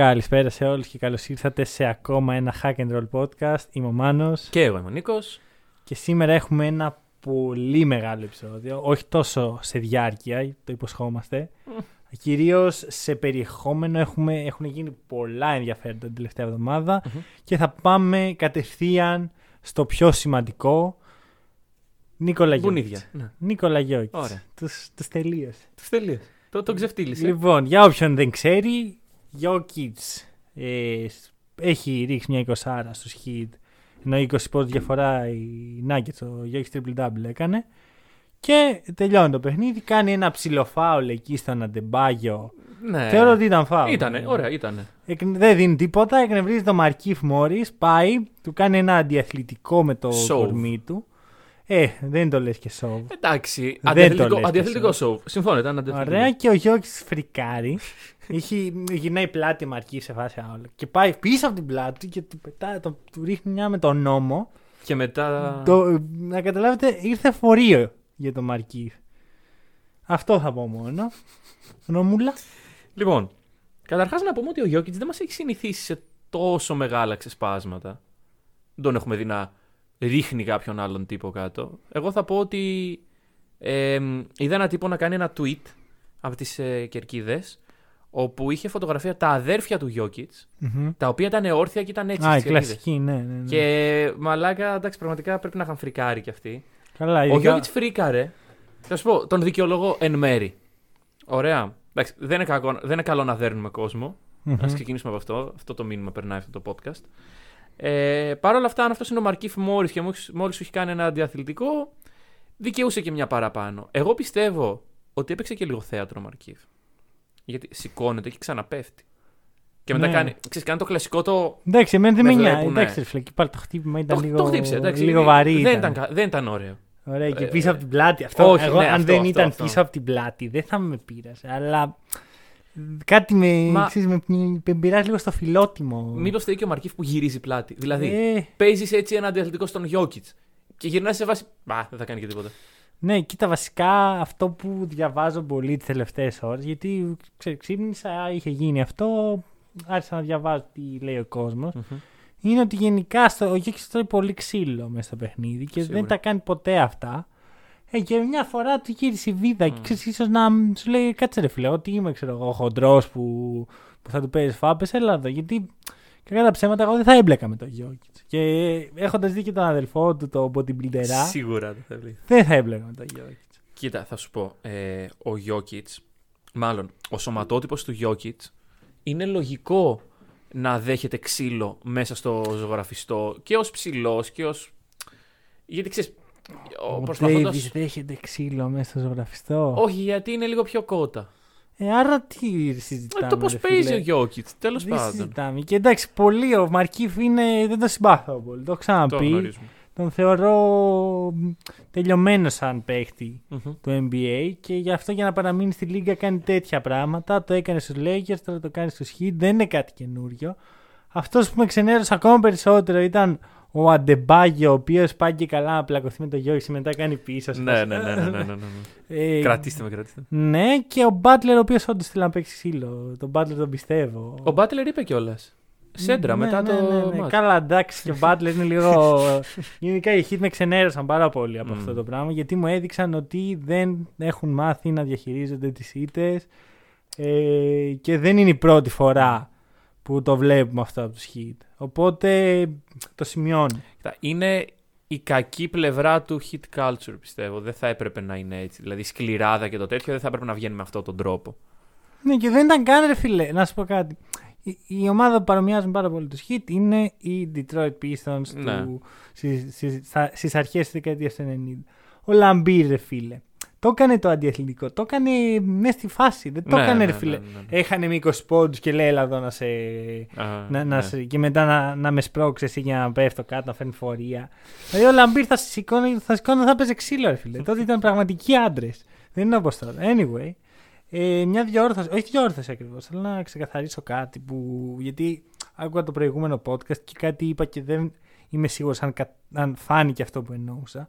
Καλησπέρα σε όλους και καλώς ήρθατε σε ακόμα ένα Hack and Roll podcast. Είμαι ο Μάνος Και εγώ είμαι ο Νίκος. και σήμερα έχουμε ένα πολύ μεγάλο επεισόδιο, όχι τόσο σε διάρκεια, το υποσχόμαστε. Κυρίως σε περιεχόμενο έχουμε, έχουν γίνει πολλά ενδιαφέροντα την τελευταία εβδομάδα και θα πάμε κατευθείαν στο πιο σημαντικό. Νίκολα Μπουνίδια. Γιώκητς. Ναι. Νίκολα Γιώκητς. Ωραία. Τους, τους τελείωσε. Τους τελείωσε. Το, το ξεφτύλισε. Λοιπόν, για όποιον δεν ξέρει, Jokic ε, έχει ρίξει μια 20 στους Heat ενώ 20 πόντους διαφορά οι Nuggets, ο Jokic triple double έκανε και τελειώνει το παιχνίδι, κάνει ένα ψιλοφάουλ εκεί στον Αντεμπάγιο ναι. θεωρώ ότι ήταν φάουλ Ήτανε, ωραία, ήτανε. Εκ- δεν δίνει τίποτα, εκνευρίζει τον Μαρκίφ Μόρις, πάει, του κάνει ένα αντιαθλητικό με το Σόβ. κορμί του ε, δεν το λες και σόβ Εντάξει, Δεν το αντιαθλητικό, λες αντιαθλητικό και σοου. Συμφώνω, ήταν αντιαθλητικό. Ωραία και ο Γιώκη φρικάρει. Έχει, γυρνάει πλάτη μαρκή σε φάση άλλο. Και πάει πίσω από την πλάτη και του, πετάει, το, του ρίχνει μια με τον νόμο. Και μετά. Το, να καταλάβετε, ήρθε φορείο για τον Μαρκή. Αυτό θα πω μόνο. Ρωμούλα. Λοιπόν, καταρχάς να πούμε ότι ο Γιώκητς δεν μας έχει συνηθίσει σε τόσο μεγάλα ξεσπάσματα. Δεν τον έχουμε δει να ρίχνει κάποιον άλλον τύπο κάτω. Εγώ θα πω ότι ε, είδα ένα τύπο να κάνει ένα tweet από τις ε, κερκίδες όπου είχε φωτογραφία τα αδέρφια του Γιώκητς, τα οποία ήταν όρθια και ήταν έτσι. Α, η στις κερκίδες. κλασική, ναι, ναι. ναι. Και μαλάκα, εντάξει, πραγματικά πρέπει να είχαν φρικάρει κι αυτοί. Καλά, Ο ειδικά- Γιώκητς φρίκαρε. Θα σου πω, τον δικαιολογώ εν μέρη. Ωραία. Εντάξει, δεν είναι, κακό, δεν είναι καλό να δέρνουμε κόσμο. Μμμ. Α ξεκινήσουμε από αυτό. Αυτό το μήνυμα περνάει αυτό το podcast. Ε, Παρ' όλα αυτά, αν αυτός είναι ο Μαρκίφ Μόρις και μόλις σου έχει κάνει ένα αντιαθλητικό, δικαιούσε και μια παραπάνω. Εγώ πιστεύω ότι έπαιξε και λίγο θέατρο ο Μαρκίφ. Γιατί σηκώνεται και ξαναπέφτει. Και μετά Ναι. κάνει, ξέρεις, κάνει το κλασικό το. Εντάξει, εμένα δεν με με νοιάζει. βλέπουνε. Εντάξει, ρε φίλε, εκεί πάλι το χτύπημα ήταν το, λίγο, το χτύπησε, εντάξει. λίγο βαρύ. Δεν ήταν. ήταν, κα- δεν ήταν ωραίο. Ωραία, και Ε, πίσω από την πλάτη. Αυτό, όχι, εγώ, ναι, αν αυτό, δεν αυτό, ήταν αυτό. πίσω από την πλάτη, δεν θα με πείρασε. Αλλά κάτι με, Μα- ξέρεις, με, με πειράζει λίγο στο φιλότιμο. Μήπως φταίει και ο Μαρκίφ που γυρίζει πλάτη. Δηλαδή, Ε, παίζεις έτσι ένα αντιαθλητικό στον Γιώκητς και γυρνάς σε βάση. Μπα, δεν θα κάνει και τίποτα. Ναι, κοίτα, βασικά αυτό που διαβάζω πολύ τις τελευταίες ώρες, γιατί ξέρεις, ξύπνησα, είχε γίνει αυτό, άρχισα να διαβάζω τι λέει ο κόσμος. Είναι ότι γενικά στο, ο Γιώκης τρώει πολύ ξύλο μέσα στο παιχνίδι και Σίγουρα. δεν τα κάνει ποτέ αυτά. Ε, και μια φορά του γύρισε η βίδα και ξέρεις, ίσως να σου λέει κάτσε ρε φίλε, ότι είμαι ξέρω εγώ χοντρός που, που θα του παίζεις φάπες, έλα εδώ. Γιατί κακά τα ψέματα εγώ δεν θα έμπλεκα με τον Γιώκητς. Και έχοντας δει και τον αδελφό του, τον bodybuilder, Σίγουρα δεν θα βλέπει. δεν θα έμπλεκα με τον Γιώκητς. Κοίτα, θα σου πω. Ε, ο Γιώκητς, μάλλον ο σωματότυπος του Γιώκητς, είναι λογικό να δέχεται ξύλο μέσα στο ζωγραφιστό και ως ψηλός και ω. Γιατί ξέρεις. Ο Προσπαθώντα. Davis δέχεται ξύλο μέσα στο ζωγραφιστό; Όχι, γιατί είναι λίγο πιο κότα. Ε, άρα τι συζητάμε. Ε, το πώς ρε παίζει φίλε. ο Γιώκητς, τέλος Δεν πάντων. συζητάμε. Και εντάξει, πολύ ο Μαρκίφ είναι. Δεν το συμπάθω πολύ. Το έχω Το ξαναπεί. γνωρίζουμε. Τον θεωρώ μ, τελειωμένος σαν παίχτη Μμμ. του NBA και γι' αυτό για να παραμείνει στη Λίγκα κάνει τέτοια πράγματα. Το έκανε στους Lakers, τώρα το κάνει στους Heat. Δεν είναι κάτι καινούριο. Αυτός που με ξενέρωσε ακόμα περισσότερο ήταν ο Αντεμπάγιο, ο οποίος πάει και καλά να πλακωθεί με το Γιώργη και μετά κάνει πίσω. Ναι, ναι, ναι, ναι, ναι, ναι, ναι. Ε, Κρατήστε με, κρατήστε. με. Ναι, και ο Μπάτλερ, ο οποίος όντως θέλει να παίξει ξύλο. Τον Μπάτλερ τον πιστεύω. Ο Μπάτλερ είπε κιόλας. Σέντρα Ναι, μετά ναι, το. ναι, ναι. μάτς. Καλά, εντάξει, και ο Μπάτλερ είναι λίγο. Γενικά οι Heat με ξενέρωσαν πάρα πολύ από Μμμ. αυτό το πράγμα γιατί μου έδειξαν ότι δεν έχουν μάθει να διαχειρίζονται τις ήττες ε, και δεν είναι η πρώτη φορά που το βλέπουμε αυτό από τους Heat. Οπότε το σημειώνω. Κοίτα, Είναι η κακή πλευρά του hit culture, πιστεύω. Δεν θα έπρεπε να είναι έτσι. Δηλαδή, σκληράδα και το τέτοιο δεν θα έπρεπε να βγαίνει με αυτόν τον τρόπο. Ναι, και δεν ήταν καν ρε φιλέ. Να σου πω κάτι. Η, η ομάδα που παρομοιάζουν πάρα πολύ τους Heat είναι οι Detroit Pistons Ναι. του, στις, στις, στα- στις αρχές της δεκαετίας του 90. Ο Λαμπίρ, ρε φίλε. Το έκανε το αντιαθλητικό. Το έκανε μέσα στη φάση. Δεν το Ναι, έκανε, ναι, ρε ναι, φίλε. ναι, ναι. Έχανε με 20 πόντους και λέει, Έλα εδώ να σε. Α, να, να ναι. σε και μετά να, να με σπρώξεις εσύ για να πέφτω κάτω, να φέρνει φορεία. Δηλαδή ο Λαμπύρ θα σηκώνει, θα σηκώνει, θα παίζει ξύλο, ρε φίλε. Τότε ήταν πραγματικοί άντρες. Δεν είναι όπως τώρα. Anyway, ε, μια διόρθωση, όχι διόρθωση ακριβώς. Θέλω να ξεκαθαρίσω κάτι που. Γιατί άκουγα το προηγούμενο podcast και κάτι είπα και δεν είμαι σίγουρος αν, κα- αν φάνηκε αυτό που εννοούσα.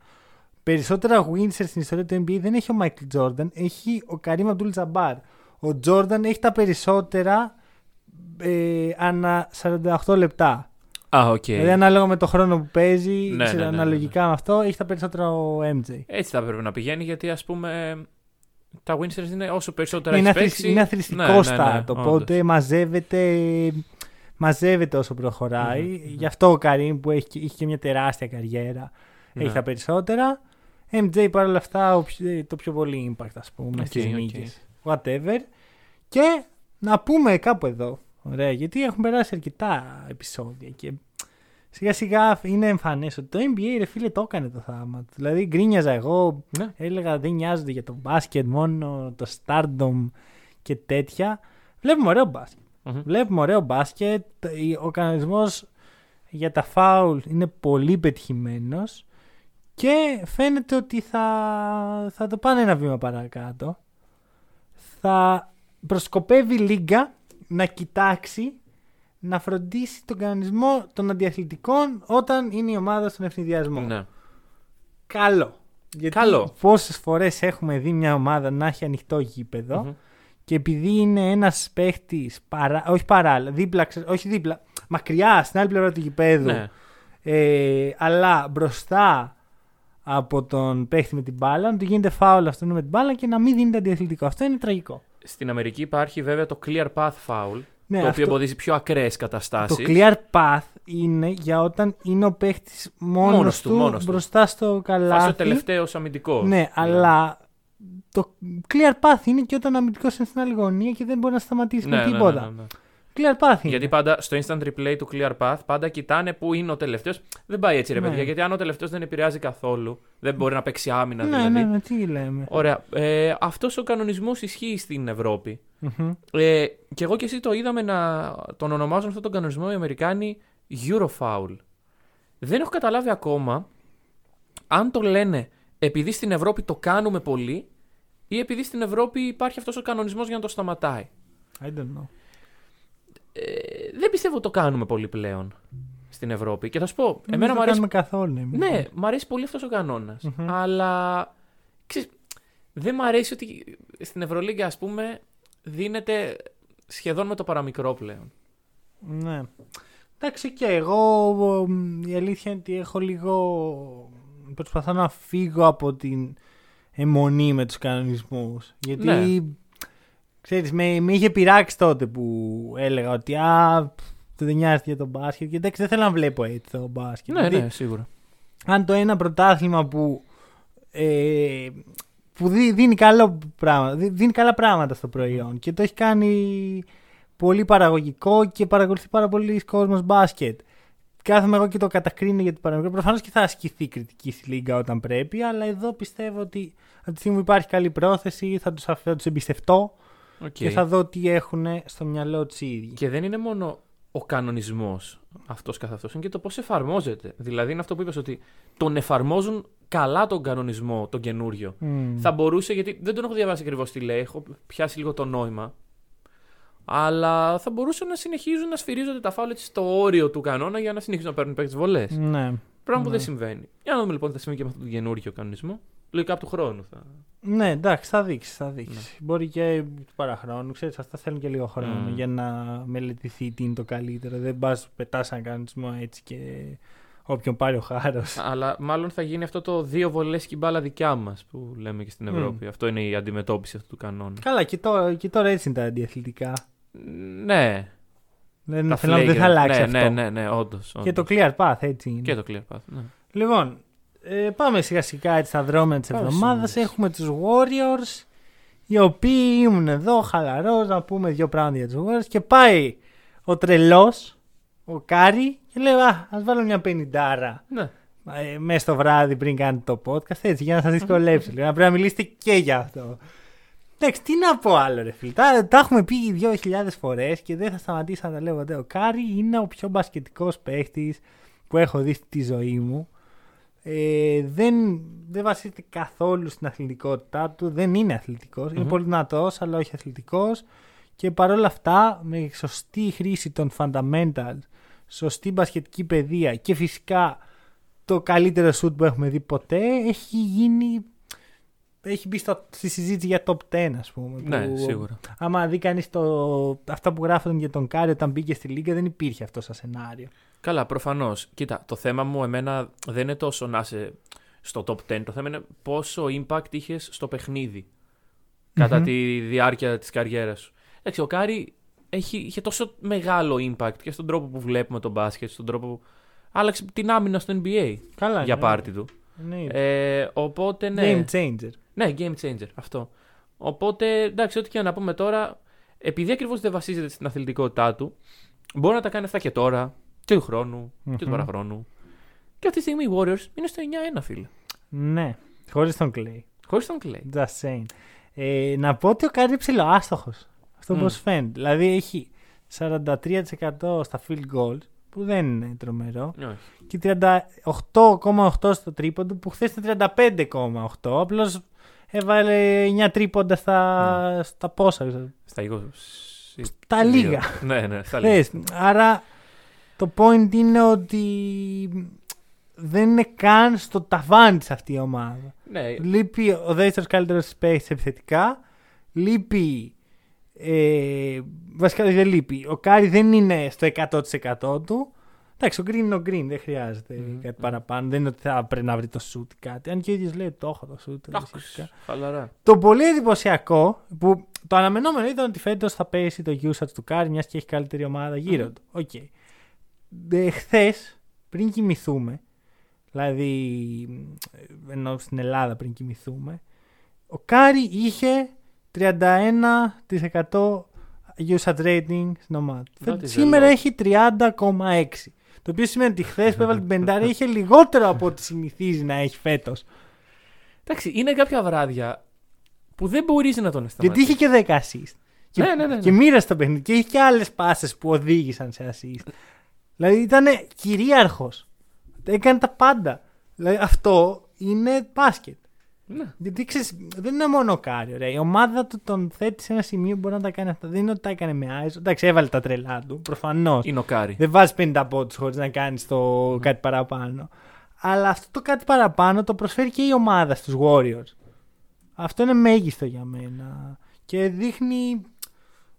Περισσότερα wins στην ιστορία του NBA δεν έχει ο Michael Jordan, έχει ο Kareem Abdul-Jabbar. Ο Jordan έχει τα περισσότερα ε, ανά 48 λεπτά. Α, οκ. Δηλαδή, ανάλογα με το χρόνο που παίζει, Ναι, σε- ναι, ναι, ναι, αναλογικά με αυτό, έχει τα περισσότερα ο MJ. Έτσι θα έπρεπε να πηγαίνει γιατί ας πούμε τα Win Shares είναι όσο περισσότερα Είναι, έχεις αθροισ- παίξει. είναι αθροιστικός Ναι, ναι, stat, ναι, οπότε όντως. μαζεύεται, μαζεύεται όσο προχωράει. Μμμ, μμμ. Γι' αυτό ο Kareem που έχει, και- είχε και μια τεράστια καριέρα Ναι. έχει τα περισσότερα. MJ παρόλα αυτά ο πιο- το πιο πολύ impact ας πούμε Οκ, στις οκ. νίκες. Whatever. Και να πούμε κάπου εδώ, ωραία, γιατί έχουν περάσει αρκετά επεισόδια και σιγά σιγά είναι εμφανές ότι το NBA ρε φίλε το έκανε το θαύμα του. Δηλαδή γκρίνιαζα εγώ, Ναι. έλεγα δεν νοιάζονται για το μπάσκετ μόνο το stardom και τέτοια. Βλέπουμε ωραίο μπάσκετ. Μμμ. Βλέπουμε ωραίο μπάσκετ. Ο κανονισμός για τα φάουλ είναι πολύ πετυχημένος και φαίνεται ότι θα, θα το πάνε ένα βήμα παρακάτω. Θα προσκοπεύει η Λίγκα να κοιτάξει να φροντίσει τον κανονισμό των αντιαθλητικών όταν είναι η ομάδα στον ευνηδιασμό. Ναι. Καλό. Γιατί Καλό. πόσες φορές έχουμε δει μια ομάδα να έχει ανοιχτό γήπεδο Μμμ. και επειδή είναι ένας παίχτης, παρά, όχι παράλληλα, δίπλα, ξε- όχι δίπλα, μακριά στην άλλη πλευρά του γηπέδου, Ναι. ε, αλλά μπροστά από τον παίχτη με την μπάλα, να του γίνεται φάουλ αυτό με την μπάλα και να μην δίνεται αντιαθλητικό. Αυτό είναι τραγικό. Στην Αμερική υπάρχει βέβαια το clear path foul, Ναι, το οποίο αυτό- εμποδίζει πιο ακραίες Το καταστάσει. clear path είναι για όταν είναι ο παίχτης μόνος, Μόνος του, του, μόνος του. μπροστά στο Φάση ο καλάθι. τελευταίο αμυντικός. Ναι, αλλά το clear path είναι και όταν ο αμυντικός είναι στην άλλη γωνία και δεν μπορεί να σταματήσει Ναι, με ναι, ναι, τίποτα. ναι, ναι. Clear path είναι. Γιατί πάντα στο instant replay του clear path πάντα κοιτάνε πού είναι ο τελευταίος. Δεν πάει έτσι, ρε Ναι. παιδιά. Γιατί αν ο τελευταίος δεν επηρεάζει καθόλου, δεν μπορεί να παίξει άμυνα ναι, δηλαδή. ναι, ναι, τι λέμε. Ωραία. Ε, Αυτός ο κανονισμός ισχύει στην Ευρώπη. Μμμ. Ε, και εγώ και εσύ το είδαμε να τον ονομάζουν αυτόν τον κανονισμό οι Αμερικάνοι Eurofoul. Δεν έχω καταλάβει ακόμα αν το λένε επειδή στην Ευρώπη το κάνουμε πολύ ή επειδή στην Ευρώπη υπάρχει αυτός ο κανονισμός για να το σταματάει. I don't know. Ε, δεν πιστεύω το κάνουμε πολύ πλέον στην Ευρώπη. Και θα σου πω, Δεν εμένα το μου αρέσει, κάνουμε καθόλου. εμείς. ναι, μ' αρέσει πολύ αυτός ο κανόνας. Μμμ. Αλλά ξέρεις, δεν μ' αρέσει ότι στην Ευρωλίγκα ας πούμε δίνεται σχεδόν με το παραμικρό πλέον. Ναι. Εντάξει και εγώ μ, η αλήθεια είναι ότι έχω λίγο προσπαθώ να φύγω από την αιμονή με τους κανονισμούς γιατί Ναι. Ξέρεις με, με είχε πειράξει τότε που έλεγα ότι α, π, το δεν νοιάζεται για τον μπάσκετ και εντάξει δεν θέλω να βλέπω έτσι το μπάσκετ Ναι, Γιατί ναι, σίγουρα. αν το ένα πρωτάθλημα που ε, που δι- δίνει, καλό πράγμα, δι- δίνει καλά πράγματα στο προϊόν και το έχει κάνει πολύ παραγωγικό και παρακολουθεί πάρα πολύ κόσμος μπάσκετ. Κάθομαι εγώ και το κατακρίνω για το παραγωγικό. Προφανώς και θα ασκηθεί κριτική στη Λίγκα όταν πρέπει, αλλά εδώ πιστεύω ότι από τη στιγμή που υπάρχει καλή πρόθεση θα τους θα τους εμπιστευτώ Οκ. και θα δω τι έχουν στο μυαλό τους οι ίδιοι. Και δεν είναι μόνο ο κανονισμός αυτός καθ' αυτός, είναι και το πώς εφαρμόζεται. Δηλαδή είναι αυτό που είπες ότι τον εφαρμόζουν καλά τον κανονισμό, τον καινούριο. Μμμ. Θα μπορούσε, γιατί δεν τον έχω διαβάσει ακριβώς τι λέει, έχω πιάσει λίγο το νόημα. Αλλά θα μπορούσαν να συνεχίζουν να σφυρίζονται τα φάουλ έτσι στο όριο του κανόνα για να συνεχίσουν να παίρνουν παίκτες βολές. Ναι. Πράγμα που Ναι. δεν συμβαίνει. Για να δούμε λοιπόν τι θα συμβεί και με αυτόν τον καινούριο κανονισμό. Λογικά από του χρόνου θα. Ναι, εντάξει, θα δείξει. Θα δείξει. Μπορεί και του παραχρόνου. Ξέρεις, αυτά θέλουν και λίγο χρόνο Mm. για να μελετηθεί τι είναι το καλύτερο. Δεν πας πετάς έναν κανονισμό έτσι και όποιον πάρει ο χάρος. Αλλά μάλλον θα γίνει αυτό το δύο βολές και η μπάλα δικιά μας που λέμε και στην Ευρώπη. Αυτό είναι η αντιμετώπιση αυτού του κανόνα. Καλά, και τώρα, και τώρα έτσι είναι τα αντιαθλητικά. Ναι. Δεν, τα θέλω να- δεν flagrant. θα αλλάξει ναι, αυτό. Ναι, ναι, ναι, όντως. Και το clear path έτσι είναι. και το clear path. Ναι. Λοιπόν, ε, πάμε σιγά σιγά έτσι στα δρώμενα της Πάμε εβδομάδας. σήμερα. Έχουμε τους Warriors, οι οποίοι ήμουν εδώ χαλαρός να πούμε δύο πράγματα για τους Warriors. Και πάει ο τρελός, ο Κάρι, και λέει: Α ας βάλω μια πενιντάρα. ναι. ε, μέσα στο βράδυ πριν κάνετε το podcast, έτσι, για να σας δυσκολέψω. λίγο, να πρέπει να μιλήσετε και για αυτό. Εντάξει, τι να πω άλλο, ρε φίλε. Τα, τα έχουμε πει 2.000 φορές και δεν θα σταματήσω να τα λέω ποτέ. Ο Κάρι είναι ο πιο μπασκετικός παίχτης που έχω δει στη ζωή μου. Ε, δεν, δεν βασίζεται καθόλου στην αθλητικότητά του. Δεν είναι αθλητικός. Είναι πολύ δυνατός, αλλά όχι αθλητικός. Και παρόλα αυτά, με σωστή χρήση των fundamentals, σωστή μπασκετική παιδεία και φυσικά το καλύτερο σουτ που έχουμε δει ποτέ, έχει γίνει έχει μπει στο, στη συζήτηση για top 10, ας πούμε. Ναι, που, σίγουρα. Άμα δει κανείς αυτά που γράφονταν για τον Κάρι όταν μπήκε στη Λίγκα, δεν υπήρχε αυτό σαν σενάριο. Καλά, προφανώς. Κοίτα, το θέμα μου εμένα δεν είναι τόσο να είσαι στο top 10. Το θέμα είναι πόσο impact είχες στο παιχνίδι κατά τη διάρκεια της καριέρας σου. Εντάξει, ο Κάρι έχει, είχε τόσο μεγάλο impact και στον τρόπο που βλέπουμε τον μπάσκετ, στον τρόπο που. Άλλαξε την άμυνα στο NBA Καλά, για ναι. πάρτι του. Ναι. Ε, οπότε ναι. Game changer. Ναι, game changer. Αυτό. Οπότε εντάξει, ό,τι και να πούμε τώρα, επειδή ακριβώς δεν βασίζεται στην αθλητικότητά του, μπορεί να τα κάνει αυτά και τώρα, και του χρόνου, και του Μμμ. παραχρόνου. Και αυτή τη στιγμή οι Warriors είναι στο 9-1, φίλε. Ναι, χωρίς τον Klay. Χωρίς τον Klay. Just saying. Ε, να πω ότι ο Κάρι είναι ψηλό άστοχος. Αυτό Μμ. που φαίνεται. Δηλαδή έχει 43% στα field goals, που δεν είναι τρομερό, Όχι. και 38,8% στο τρίποντο, που χθες ήταν 35,8%. Απλώς έβαλε 9 τρίποντα στα, στα πόσα. ξέρω. Στα 20. Τα λίγα. ναι, ναι, στα λίγα. Θες. Άρα το point είναι ότι δεν είναι καν στο ταβάνι της αυτή η ομάδα. Ναι, Λείπει ο δεύτερος καλύτερος τη παίχτη επιθετικά. Λείπει. Ε, βασικά δεν λείπει. Ο Κάρι δεν είναι στο 100% του. Εντάξει, ο Green είναι ο Green, δεν χρειάζεται Μμμ. κάτι παραπάνω. Δεν είναι ότι θα πρέπει να βρει το σουτ ή κάτι. Αν και ο ίδιος λέει το έχω το σουτ. εντάξει, χαλαρά. Το πολύ εντυπωσιακό που το αναμενόμενο ήταν ότι φέτος θα πέσει το usage του Κάρι μιας και έχει καλύτερη ομάδα γύρω Μμμ. του. Οκ. Χθες, πριν κοιμηθούμε, δηλαδή ενώ στην Ελλάδα πριν κοιμηθούμε, ο Κάρι είχε 31% usage rating στην ομάδα. του. That is a Σήμερα lot. έχει 30,6%. Το οποίο σημαίνει ότι χθες που έβαλε την πενηντάρα είχε λιγότερο από ό,τι συνηθίζει να έχει φέτος. Εντάξει, είναι κάποια βράδια που δεν μπορείς να τον Γιατί σταματήσει. είχε και 10 assist. Και, Ναι, ναι, ναι, ναι. και μοίρασε το παιχνίδι. Και είχε και άλλες πάσες που οδήγησαν σε assist. Δηλαδή ήταν κυρίαρχος. Έκανε τα πάντα. Δηλαδή αυτό είναι μπάσκετ. Ναι. Γιατί ξέρεις, δεν είναι μόνο ο Κάρι, ρε. Η ομάδα του τον θέτει σε ένα σημείο που μπορεί να τα κάνει αυτά. Δεν είναι ότι τα έκανε με iso. Εντάξει, έβαλε τα τρελά του. Προφανώς. Είναι ο Κάρι. Δεν βάζει 50 πόντους χωρίς να κάνει το κάτι παραπάνω. Αλλά αυτό το κάτι παραπάνω το προσφέρει και η ομάδα στους Warriors. Αυτό είναι μέγιστο για μένα. Και δείχνει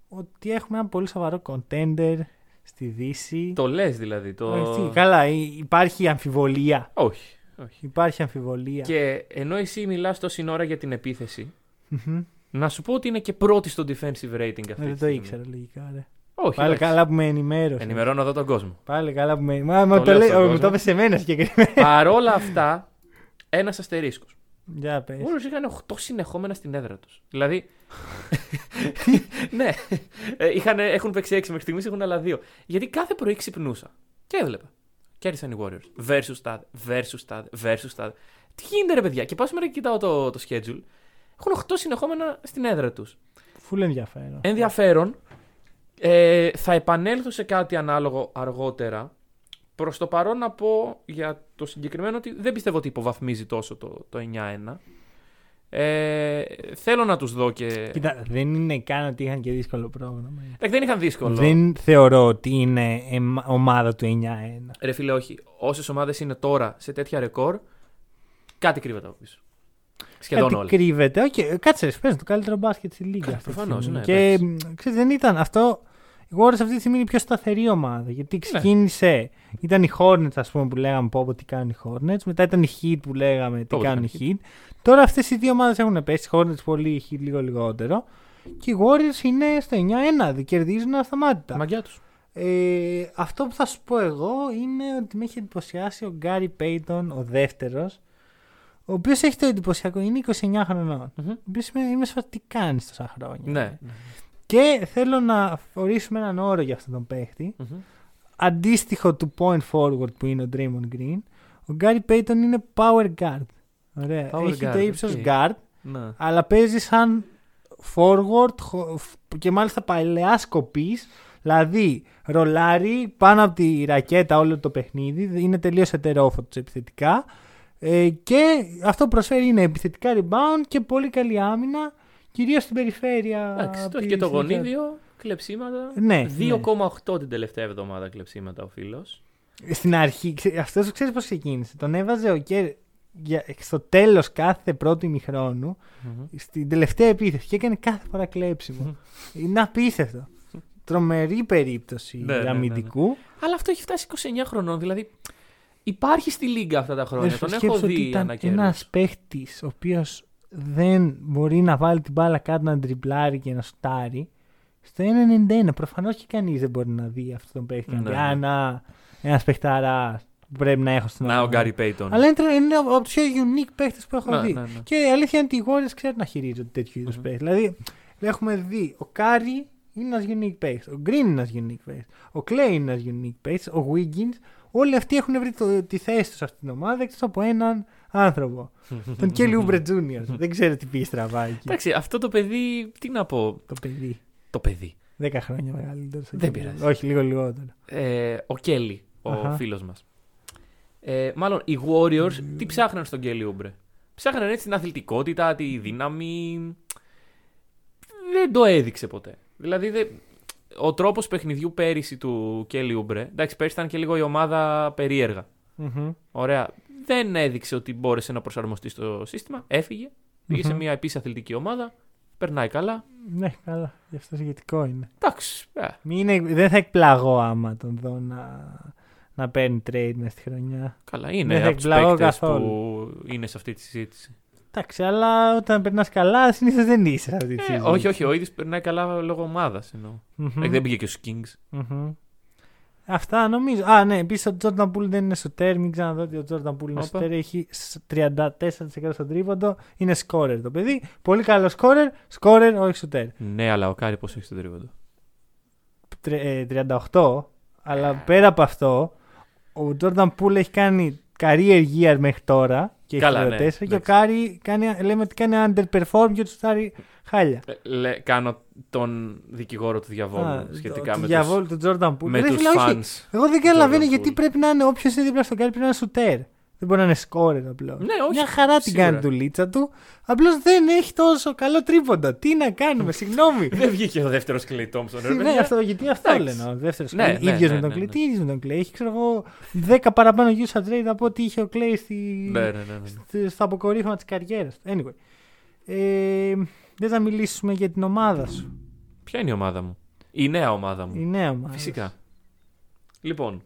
ότι έχουμε ένα πολύ σοβαρό contender στη Δύση. Το λες δηλαδή. Το... Έτσι, καλά, υ- υπάρχει αμφιβολία. Όχι. όχι. Υπάρχει αμφιβολία. Και ενώ εσύ μιλάς τόση ώρα για την επίθεση, Μμμ. να σου πω ότι είναι και πρώτη στο defensive rating αυτή. Ε, τη Δεν το στιγμή. ήξερα λογικά. Ρε. Όχι. Πάλι εντάξει. καλά που με ενημέρωσες. Ενημερώνω εδώ τον κόσμο. Πάλι καλά που με. Μα, μα Το το, λέω λέει, στον ο, μου κόσμο. το είπες σε μένα συγκεκριμένα. Παρόλα αυτά, ένας αστερίσκος. Για πες. Οι Warriors είχαν 8 συνεχόμενα στην έδρα τους. Δηλαδή. ναι. Ε, είχαν, έχουν παίξει 6 μέχρι στιγμής, έχουν άλλα 2. Γιατί κάθε πρωί ξυπνούσα και έβλεπα. Κέρδισαν οι Warriors. Versus τάδε, versus τάδε, versus τάδε. Τι γίνεται ρε παιδιά; Και πάω σήμερα και κοιτάω το, το schedule. Έχουν 8 συνεχόμενα στην έδρα τους. Φουλ ενδιαφέρον. Ενδιαφέρον. Ε, θα επανέλθω σε κάτι ανάλογο αργότερα. Προς το παρόν να πω για το συγκεκριμένο ότι δεν πιστεύω ότι υποβαθμίζει τόσο το, το 9-1. Ε, θέλω να τους δω και... Κοίτα, δεν είναι καν ότι είχαν και δύσκολο πρόγραμμα. Εντάξει, δεν είχαν δύσκολο. Δεν θεωρώ ότι είναι εμ- ομάδα του 9-1. Ρε φίλε, όχι. Όσες ομάδες είναι τώρα σε τέτοια ρεκόρ, κάτι κρύβεται από πίσω. Σχεδόν Κάτι όλα. κρύβεται. Okay, κάτσε, ρε, παίζουν το καλύτερο μπάσκετ στη λίγα. Κα- αυτή τη προφανώς, στιγμή. ναι, Και εντάξει. μ, ξέρεις, δεν ήταν αυτό. Η Warriors αυτή τη στιγμή είναι η πιο σταθερή ομάδα. Γιατί Ναι. ξεκίνησε. Ήταν οι Hornets, ας πούμε, που λέγαμε πω, πω τι κάνουν οι Hornets. Μετά ήταν οι Heat που λέγαμε τι Πω, πω, κάνουν οι τι Heat. Τώρα αυτές οι δύο ομάδες έχουν πέσει. Οι Hornets πολύ, οι Heat λίγο λιγότερο. Και οι Warriors είναι στο 9-1. Κερδίζουν ασταμάτητα. Μαγκιά τους. Ε, αυτό που θα σου πω εγώ είναι ότι με έχει εντυπωσιάσει ο Γκάρι Πέιτον, ο δεύτερος, ο οποίος έχει το εντυπωσιακό, είναι 29 χρονών. Μμμ. Ο οποίος είμαι, είμαι σφα- τι κάνεις τόσα χρόνια. Ναι. Και θέλω να ορίσουμε έναν όρο για αυτόν τον παίχτη, Μμμ. αντίστοιχο του point forward που είναι ο Draymond Green, Ο Γκάρι Πέιτον είναι power guard. Ωραία. Power Έχει guard, το ύψος οκ. guard, Να. αλλά παίζει σαν forward χω- και μάλιστα παλαιά σκοπής. Δηλαδή, ρολάρει πάνω από τη ρακέτα όλο το παιχνίδι. Είναι τελείως ετερόφωτος επιθετικά. Ε, και αυτό που προσφέρει είναι επιθετικά rebound και πολύ καλή άμυνα, κυρίως στην περιφέρεια. Εντάξει, το έχει της και το λιγκάς. γονίδιο. Κλεψίματα. Ναι, 2,8 την τελευταία εβδομάδα κλεψίματα ο φίλος. Στην αρχή, αυτός ξέρεις πώς ξεκίνησε; Τον έβαζε ο Κέρ για- στο τέλος κάθε πρώτου ημιχρόνου στην τελευταία επίθεση και έκανε κάθε φορά κλέψιμο. Είναι απίστευτο. Τρομερή περίπτωση Ναι, ναι, ναι, αμυντικού. Αλλά αυτό έχει φτάσει 29 χρονών. Δηλαδή υπάρχει στη λίγκα αυτά τα χρόνια. Δεν Τον έχω σκέψου ότι δει ήταν ανά καιρούς. ένας παίχτης ο οποίος δεν μπορεί να βάλει την μπάλα κάτω να τριπλάρει και να σουτάρει. Στο 1,91 προφανώς και κανείς δεν μπορεί να δει αυτόν τον παίχτη. Ναι, να πει, ναι. Α, να, ένας παιχταράς που πρέπει να έχω στην Να ο ομάδα». Γκάρι Πέιτον. Αλλά είναι, τρο- είναι από τους πιο unique παίχτες που έχω Ναι, δει. ναι, ναι. Και η αλήθεια είναι ότι οι Warriors ξέρουν να χειρίζονται τέτοιου είδους παίχτες. Δηλαδή, έχουμε δει ο Κάρι είναι ένας unique παίχτης. Ο Green είναι ένας unique παίχτης. Ο Clay είναι ένας unique παίχτης. Ο Wiggins. Όλοι αυτοί έχουν βρει το, τη θέση τους σε αυτήν την ομάδα εκτός από έναν άνθρωπο. τον Kelly Oubre Jr. Δεν ξέρω τι πήγε στραβά εκεί. Εντάξει, αυτό το παιδί, τι να πω. το παιδί. Το παιδί. 10 χρόνια μεγαλύτερος. Δεν πειράζει. Όχι, λίγο λιγότερο. Ε, ο Κέλλη, ο Αχα. φίλος μας. Ε, μάλλον οι Warriors τι ψάχναν στον Κέλλη Ούμπρε; Ψάχναν έτσι την αθλητικότητα, τη δύναμη. Δεν το έδειξε ποτέ. Δηλαδή δεν- ο τρόπος παιχνιδιού πέρυσι του Κέλλη Ούμπρε. Εντάξει, πέρυσι ήταν και λίγο η ομάδα περίεργα. Μμμ. Ωραία. Δεν έδειξε ότι μπόρεσε να προσαρμοστεί στο σύστημα. Έφυγε. Πήγε σε Μμμ. μια επίση αθλητική ομάδα. Περνάει καλά. Ναι, καλά. Γι' αυτό σχετικό είναι. Εντάξει. ε, Μην είναι, δεν θα εκπλαγώ άμα τον δω να, να παίρνει trade μες στη χρονιά. καλά, Δεν είναι θα από τους εκπλαγώ παίκτες καθόλου. που είναι σε αυτή τη συζήτηση. Εντάξει, αλλά όταν περνάς καλά, συνήθως δεν είσαι σε αυτή τη Ε, συζήτηση. όχι, όχι, ο ίδιος περνάει καλά λόγω ομάδας. Μμμ. Ε, δεν πήγε και στους Kings. Μμμ. Αυτά νομίζω. Α, ναι, επίσης ο Jordan Poole δεν είναι σουτέρ. Μην ξαναδώ ότι ο Jordan Poole είναι Όπα. σουτέρ. Έχει σ- 34% στον τρίποντο. Είναι σκόρερ το παιδί. Πολύ καλό σκόρερ. Σκόρερ, όχι σουτέρ. Ναι, αλλά ο Κάρι πόσο έχει τον τρίποντο; Τρε- ε, 38. Αλλά πέρα από αυτό, ο Jordan Poole έχει κάνει career year μέχρι τώρα. Και έχει Καλά, 34 ναι, και ο εντάξει. Κάρι κάνει, λέμε ότι κάνει underperform και τους σουτάρει χάλια. Ε, λέ, κάνω τον δικηγόρο του διαβόλου Α, σχετικά το- με του διαβόλου του Jordan Poole. με Ρε τους φίλε, όχι. fans. Εγώ δεν καταλαβαίνω Jordan γιατί Poole. πρέπει να είναι όποιος είναι δίπλα στον Κάρι πρέπει να είναι σουτέρ. Δεν μπορεί να είναι σκόρερ απλώς. Ναι, όχι, Μια χαρά την σίγουρα. κάνει δουλίτσα του. Απλώς δεν έχει τόσο καλό τρίποντα. Τι να κάνουμε, συγγνώμη. Δεν βγήκε ο δεύτερος Κλέι Τόμψον. Ναι, αυτό, γιατί αυτό Εντάξει. λένε. Ο δεύτερος Ναι, ναι, ναι, ίδιος ναι, με τον ναι, Κλέη. ναι. Τι ίδιος με τον Κλέη. Έχει, ξέρω εγώ, 10 παραπάνω usage rate από ό,τι είχε ο Κλέη στη... Ναι, ναι, ναι. ναι. στη- στο αποκορύφωμα της καριέρας του. Anyway. Ε, δεν θα μιλήσουμε για την ομάδα σου. Ποια είναι η ομάδα μου; Η νέα ομάδα μου. Η νέα ομάδα. Φυσικά. Λοιπόν,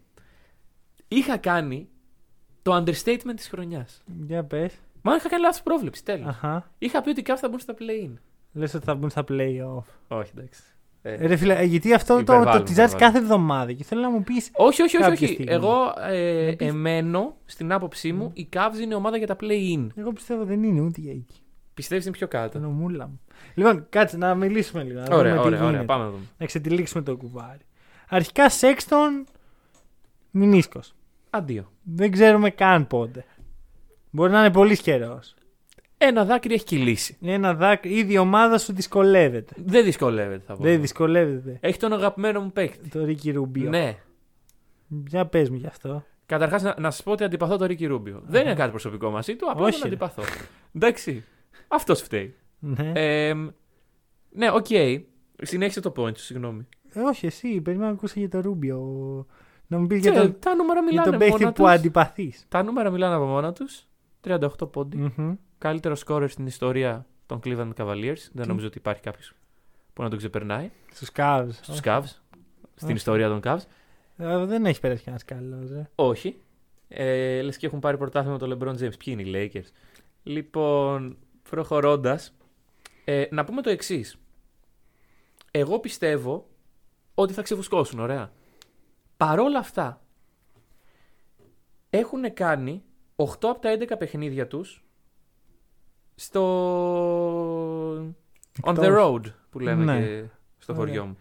είχα κάνει το understatement της χρονιάς. Για πες. Μα είχα κάνει λάθος πρόβλεψη, τέλος. Αχα. Είχα πει ότι οι Cavs θα μπουν στα play-in. Λες ότι θα μπουν στα playoff. Όχι, εντάξει. Ε, Ε, Ρε φίλε, ε, γιατί αυτό το, το, Υπερβάλλουμε, τυζάρεις υπερβάλλουμε. κάθε εβδομάδα και θέλω να μου πεις. όχι, όχι, όχι. κάποια όχι. στιγμή. Εγώ ε, Να πεις- εμένω στην άποψή μου η Cavs είναι ομάδα για τα play-in. Εγώ πιστεύω δεν είναι ούτε για εκεί. Πιστεύεις είναι πιο Το κάτω. νομούλα μου. Λοιπόν, κάτσε να μιλήσουμε λίγο. Να Ωραία, δούμε τι ωραία, ωραία. γίνεται. Πάμε να δούμε. Να ξετυλίξουμε το κουβάρι. Αρχικά Σέξτον Μινίσκο. Αντίο. Δεν ξέρουμε καν πότε. Μπορεί να είναι πολύ καιρός. Ένα δάκρυ έχει κυλήσει. Ένα δάκρυ, ήδη η ομάδα σου δυσκολεύεται. Δεν δυσκολεύεται, θα πω. Δεν δυσκολεύεται. Έχει τον αγαπημένο μου παίκτη. Το Ρίκι Ρουμπίο. Ναι. Για πες μου γι' αυτό. Καταρχάς, να, να σας πω ότι αντιπαθώ τον Ρίκη Ρούμπιο. Δεν είναι κάτι προσωπικό μαζί του, απλά Όχι, τον ρε. αντιπαθώ. Εντάξει. Αυτός φταίει. Ναι. Ε, ναι, οκ. Συνέχισε το point σου, συγγνώμη. Ε, όχι, εσύ. Περιμένω να ακούσω για το Ρούμπιο. Να μου πεις Και για τον, τα νούμερα για μιλάνε τον παίχτη μόνα που τους. αντιπαθείς. Τα νούμερα μιλάνε από μόνα τους. 38 πόντοι. Καλύτερος σκόρερ στην ιστορία των Cleveland Cavaliers. Δεν νομίζω ότι υπάρχει κάποιος που να τον ξεπερνάει. Στους Cavs. Στους Cavs. Στην Όχι. ιστορία των Cavs. Ε, δεν έχει περάσει κανένας καλός. Ε. Όχι. Ε, Λες και έχουν πάρει πρωτάθλημα το LeBron James. Ποιοι είναι οι Lakers; Λοιπόν, προχωρώντας, ε, να πούμε το εξής. Εγώ πιστεύω ότι θα ξεφουσκώσουν, ωραία. Παρόλα αυτά, έχουν κάνει 8 από τα 11 παιχνίδια τους στο... On the Εκτός. road, που λέμε Ναι. και στο Ωραία. χωριό μου.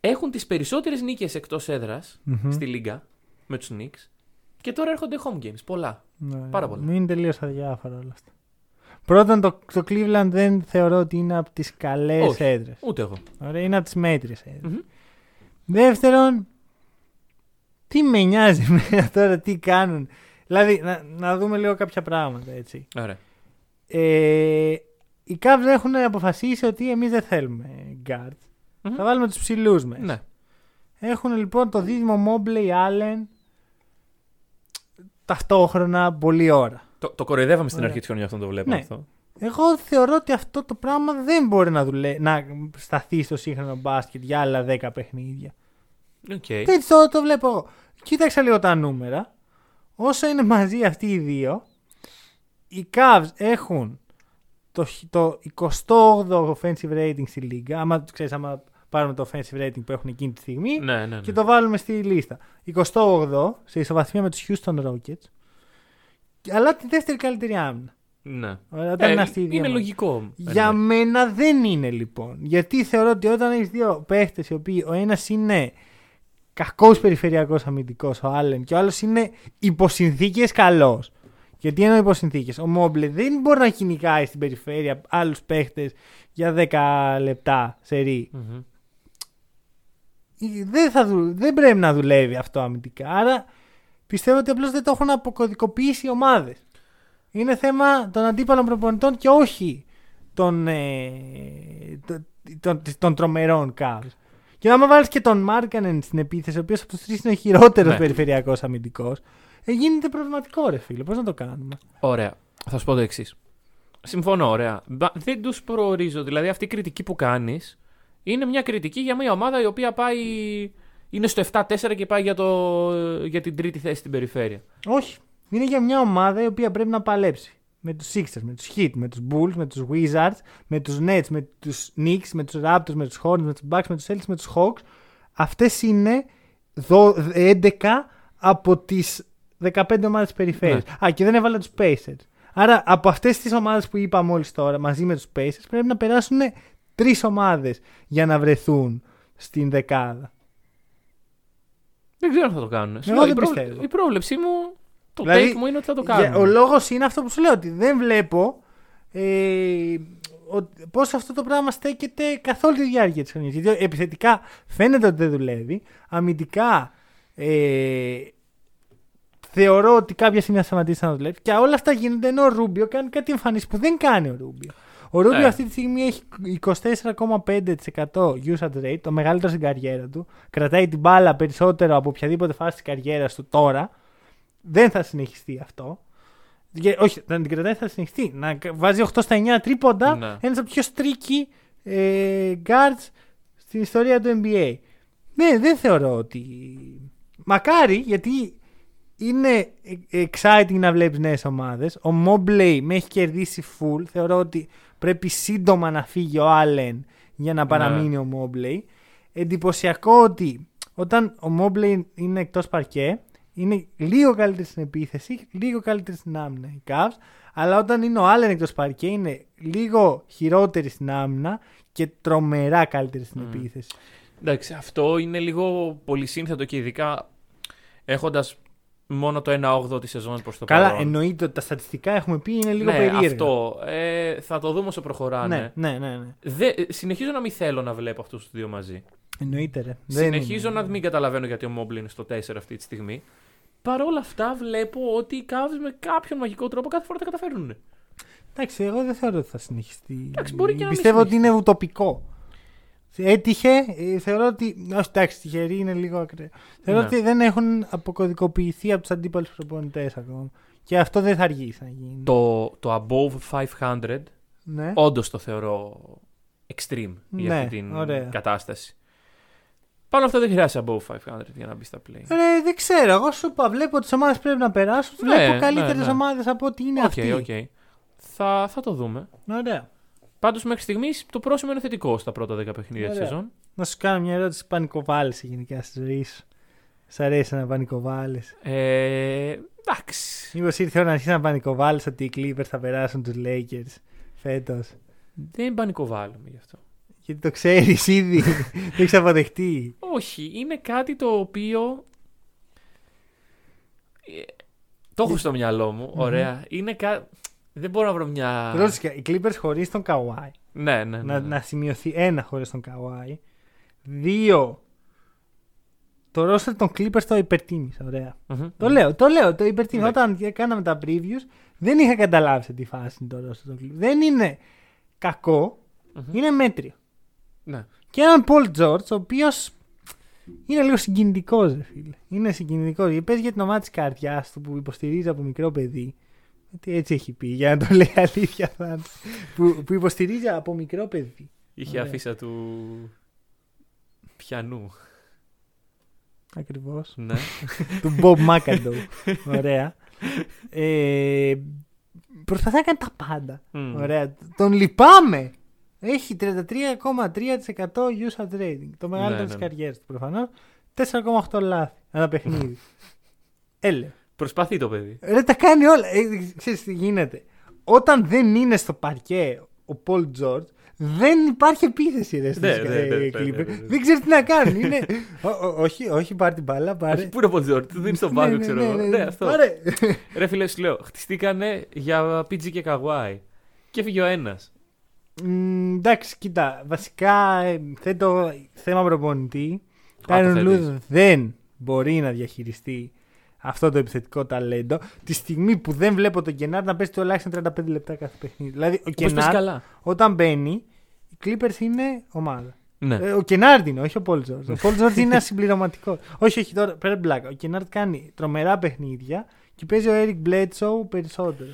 Έχουν τις περισσότερες νίκες εκτός έδρας Μμμ. στη Λίγκα με τους Knicks Και τώρα έρχονται home games. Πολλά. Ναι, Πάρα πολλά. Μην είναι τελείως αδιάφορα όλα αυτά. Πρώτον, το, το Cleveland δεν θεωρώ ότι είναι από τις καλές Όχι. έδρες. Ούτε εγώ. Ωραία, είναι από τις μέτριες έδρες. Μμμ. Δεύτερον, τι με νοιάζει εμένα τώρα, τι κάνουν. Δηλαδή, να, να δούμε λίγο κάποια πράγματα έτσι. Ωραία. Ε, οι Cavs έχουν αποφασίσει ότι εμείς δεν θέλουμε guards. Μμμ. Θα βάλουμε τους ψηλούς μέσα. Ναι. Έχουν λοιπόν το δίδυμο Mobley Allen ταυτόχρονα πολλή ώρα. Το, το κοροϊδεύαμε στην Ωραία. αρχή της χρονιάς αυτό να το βλέπαμε Ναι. αυτό. Εγώ θεωρώ ότι αυτό το πράγμα δεν μπορεί να, δουλε... να σταθεί στο σύγχρονο μπάσκετ για άλλα 10 παιχνίδια. Οκ. Έτσι το, το βλέπω εγώ. Κοίταξα λίγο τα νούμερα. Όσο είναι μαζί αυτοί οι δύο, οι Cavs έχουν το, χ- το 28ο offensive rating στη λίγα. Άμα, ξέρεις, άμα πάρουμε το offensive rating που έχουν εκείνη τη στιγμή Ναι, ναι, ναι. και το βάλουμε στη λίστα. 28ο σε ισοβαθμία με τους Houston Rockets. Αλλά τη δεύτερη καλύτερη άμυνα. Ναι. Ωραία, όταν Ε, είναι αυτοί οι δύο είναι μαζί. λογικό. Για Ναι. μένα δεν είναι λοιπόν. Γιατί θεωρώ ότι όταν έχεις δύο παίχτες οι οποίοι ο ένας είναι κακός περιφερειακός αμυντικός, ο Άλεν, και ο άλλος είναι υποσυνθήκες καλός. Γιατί εννοώ υποσυνθήκες. Ο Μόμπλε δεν μπορεί να κυνηγάει στην περιφέρεια άλλους παίχτες για 10 λεπτά σε ρί. Μμμ. Δεν, θα δου- δεν πρέπει να δουλεύει αυτό αμυντικά. Άρα πιστεύω ότι απλώς δεν το έχουν αποκωδικοποιήσει οι ομάδες. Είναι θέμα των αντίπαλων προπονητών και όχι των, ε, των, των, των τρομερών Cavs. Και άμα βάλεις και τον Μάρκανεν στην επίθεση, ο οποίος από τους τρεις είναι ο χειρότερος Ναι. περιφερειακός αμυντικός, ε, γίνεται προβληματικό, ρε φίλε. Πώς να το κάνουμε; Ωραία. Θα σου πω το εξής. Συμφωνώ, ωραία. Μπα- Δεν τους προορίζω. Δηλαδή, αυτή η κριτική που κάνεις είναι μια κριτική για μια ομάδα η οποία πάει. Είναι στο 7-4 και πάει για, το... για την τρίτη θέση στην περιφέρεια. Όχι. Είναι για μια ομάδα η οποία πρέπει να παλέψει. Με του Sixers, με του Heat, με του Bulls, με του Wizards, με του Nets, με του Knicks, με του Raptors, με του Hornets, με του Bucks, με του Celtics, με του Hawks. Αυτέ είναι δο- 11 από τι 15 ομάδε τη περιφέρεια. Α, και δεν έβαλα του Pacers. Άρα από αυτέ τι ομάδε που είπα μόλι τώρα, μαζί με του Pacers, πρέπει να περάσουν τρει ομάδε για να βρεθούν στην δεκάδα. Δεν ξέρω αν θα το κάνουν. Σου Εγώ λέω, δεν η, πρόβλε- πιστεύω. η πρόβλεψή μου, το Δηλαδή, take μου είναι ότι θα το Για- κάνουν. ο λόγος είναι αυτό που σου λέω, ότι δεν βλέπω ε, πώς αυτό το πράγμα στέκεται καθ' όλη τη διάρκεια της χρονιάς. Γιατί επιθετικά φαίνεται ότι δεν δουλεύει. Αμυντικά ε, θεωρώ ότι κάποια στιγμή θα σταματήσει να δουλεύει. Και όλα αυτά γίνονται ενώ ο Ρούμπιο κάνει κάτι εμφανίσει που δεν κάνει ο Ρούμπιο. Ο Ρούμπιο Ε. αυτή τη στιγμή έχει 24,5% usage rate, το μεγαλύτερο στην καριέρα του. Κρατάει την μπάλα περισσότερο από οποιαδήποτε φάση της καριέρας του τώρα. Δεν θα συνεχιστεί αυτό. Και, όχι, να την κρατάει θα συνεχιστεί. Να κα- βάζει 8 στα 9 τρίποντα. Ναι. Ένας από τα πιο στρίκοι ε, guards στην ιστορία του NBA. Ναι, δεν θεωρώ ότι. Μακάρι, γιατί είναι ε- exciting να βλέπεις νέες ομάδες. Ο Mobley με έχει κερδίσει full. Θεωρώ ότι πρέπει σύντομα να φύγει ο Allen για να παραμείνει ο Mobley. Εντυπωσιακό ότι όταν ο Mobley είναι εκτός παρκέ, είναι λίγο καλύτερη στην επίθεση, λίγο καλύτερη στην άμυνα οι Cavs, αλλά όταν είναι ο Allen εκτός παρκέ είναι λίγο χειρότερη στην άμυνα και τρομερά καλύτερη στην Μμμ. επίθεση. Εντάξει, αυτό είναι λίγο πολύ σύνθετο και ειδικά έχοντας μόνο το 1-8 της σεζόν προς το Καλά, παρόν. εννοείται ότι τα στατιστικά έχουμε πει είναι λίγο ναι, περίεργα. αυτό. Ε, θα το δούμε όσο προχωράνε. Ναι, ναι, ναι. ναι. Δε, συνεχίζω να μην θέλω να βλέπω αυτούς τους δύο μαζί. Εννοείται, ρε. Δεν Συνεχίζω είναι. να μην καταλαβαίνω γιατί ο Μόμπλε είναι στο 4 αυτή τη στιγμή. Παρ' όλα αυτά βλέπω ότι οι Cavs με κάποιον μαγικό τρόπο κάθε φορά τα καταφέρνουν. Εντάξει, εγώ δεν θεωρώ ότι θα συνεχιστεί. Εντάξει, μπορεί και να μην Πιστεύω ότι συνεχιστεί. είναι ουτοπικό. Έτυχε, ε, θεωρώ ότι. Όχι, εντάξει, τυχερή είναι λίγο ακραίο. Θεωρώ Ναι. ότι δεν έχουν αποκωδικοποιηθεί από τους αντίπαλους προπονητές ακόμα. Και αυτό δεν θα αργήσει να γίνει. Το, το above 500 Ναι. όντως το θεωρώ extreme για Ναι, αυτή την ωραία. κατάσταση. Πάνω αυτό δεν χρειάζεται above 500 για να μπει στα play. Ρε, δεν ξέρω. Εγώ σου είπα, βλέπω τις ομάδες πρέπει να περάσουν. Ναι, βλέπω ναι, καλύτερες ναι. ομάδες από ότι είναι Οκ, αυτή. οκ. Θα, θα το δούμε. Ωραία. Πάντως μέχρι στιγμής το πρόσημο είναι θετικό στα πρώτα 10 παιχνίδια της Ωραία. σεζόν. Να σου κάνω μια ερώτηση. Πανικοβάλλεις γενικά στη ζωή σου. Σ' αρέσει να πανικοβάλλεις; Ε, εντάξει. Μήπως ήρθε η ώρα να αρχίσεις να πανικοβάλλεις ότι οι Clippers θα περάσουν τους Lakers φέτος; Δεν πανικοβάλλουμε γι' αυτό. Γιατί το ξέρεις ήδη. το έχεις αποδεχτεί. Όχι, είναι κάτι το οποίο Το έχω στο μυαλό μου. Ωραία. Είναι κα... Δεν μπορώ να βρω μια. Πρόσεχε, οι Clippers χωρίς τον Kawhi. Ναι, ναι, ναι. Να, ναι. να σημειωθεί ένα χωρίς τον Kawhi. Δύο. Το roster των Clippers το υπερτίμησα. Ωραία. Μμμ. Το λέω, το λέω, το υπερτίμησα. Εντάξει. Όταν κάναμε τα previews, δεν είχα καταλάβει σε τι φάση είναι το roster των Clippers. Δεν είναι κακό, Μμμ. είναι μέτριο. Ναι. Και έναν Paul George, ο οποίος είναι λίγο συγκινητικός, ρε φίλε. Είναι συγκινητικός. Γιατί παίζει για την ομάδα της καρδιάς του που υποστηρίζει από μικρό παιδί. Γιατί έτσι έχει πει, για να το λέει αλήθεια. θα είναι. που, που υποστηρίζει από μικρό παιδί. Είχε Ωραία. αφίσα του. πιανού. Ακριβώς. Ναι. του Bob McAdoo. Ωραία. Ε, προσπαθεί να κάνει τα πάντα. Μμ. Ωραία. Τον λυπάμαι. Έχει 33,3% usage rating. Το μεγαλύτερο Ναι, της ναι. καριέρας του προφανώς. 4,8 λάθη. Ένα παιχνίδι. Έλε. Προσπαθεί το παιδί. Ρε τα κάνει όλα. Ε, ξέρεις τι γίνεται. Όταν δεν είναι στο παρκέ ο Πολ Τζόρτζ, δεν υπάρχει επίθεση ρε, στις Ναι, ναι, ναι, ε, ναι, ναι, Clippers. ναι, ναι. Δεν ξέρει τι να κάνει. Είναι... ο, ο, όχι, όχι, πάρει την μπάλα. Πάρε... Όχι, πού είναι ο Πολτζόρτ, του δίνει τον Ναι, πάγκο, ναι, ξέρω ναι, εγώ. ναι, Ναι, ναι. αυτό. Πάρε. Ρε φίλε, σου λέω, χτιστήκανε για PG και Καγουάι. Και έφυγε ο ένας. Μ, εντάξει, κοίτα. Βασικά ε, θέτω θέμα προπονητή. το Τάιρον θέτεις. Λούδ δεν μπορεί να διαχειριστεί αυτό το επιθετικό ταλέντο τη στιγμή που δεν βλέπω τον Κενάρ να παίζει τουλάχιστον 35 λεπτά κάθε παιχνίδι. Δηλαδή, ο Πώ παίζεις Κενάρντ καλά. όταν μπαίνει, οι Clippers είναι ομάδα. Ναι. Ε, ο Κενάρντ είναι, όχι ο Πολ Τζόρτζ. Ο Πολ Τζόρτζ είναι ένα συμπληρωματικό. όχι, όχι τώρα, πέρα πλάκα. Ο Κενάρντ κάνει τρομερά παιχνίδια και παίζει ο Eric Bledsoe περισσότερο.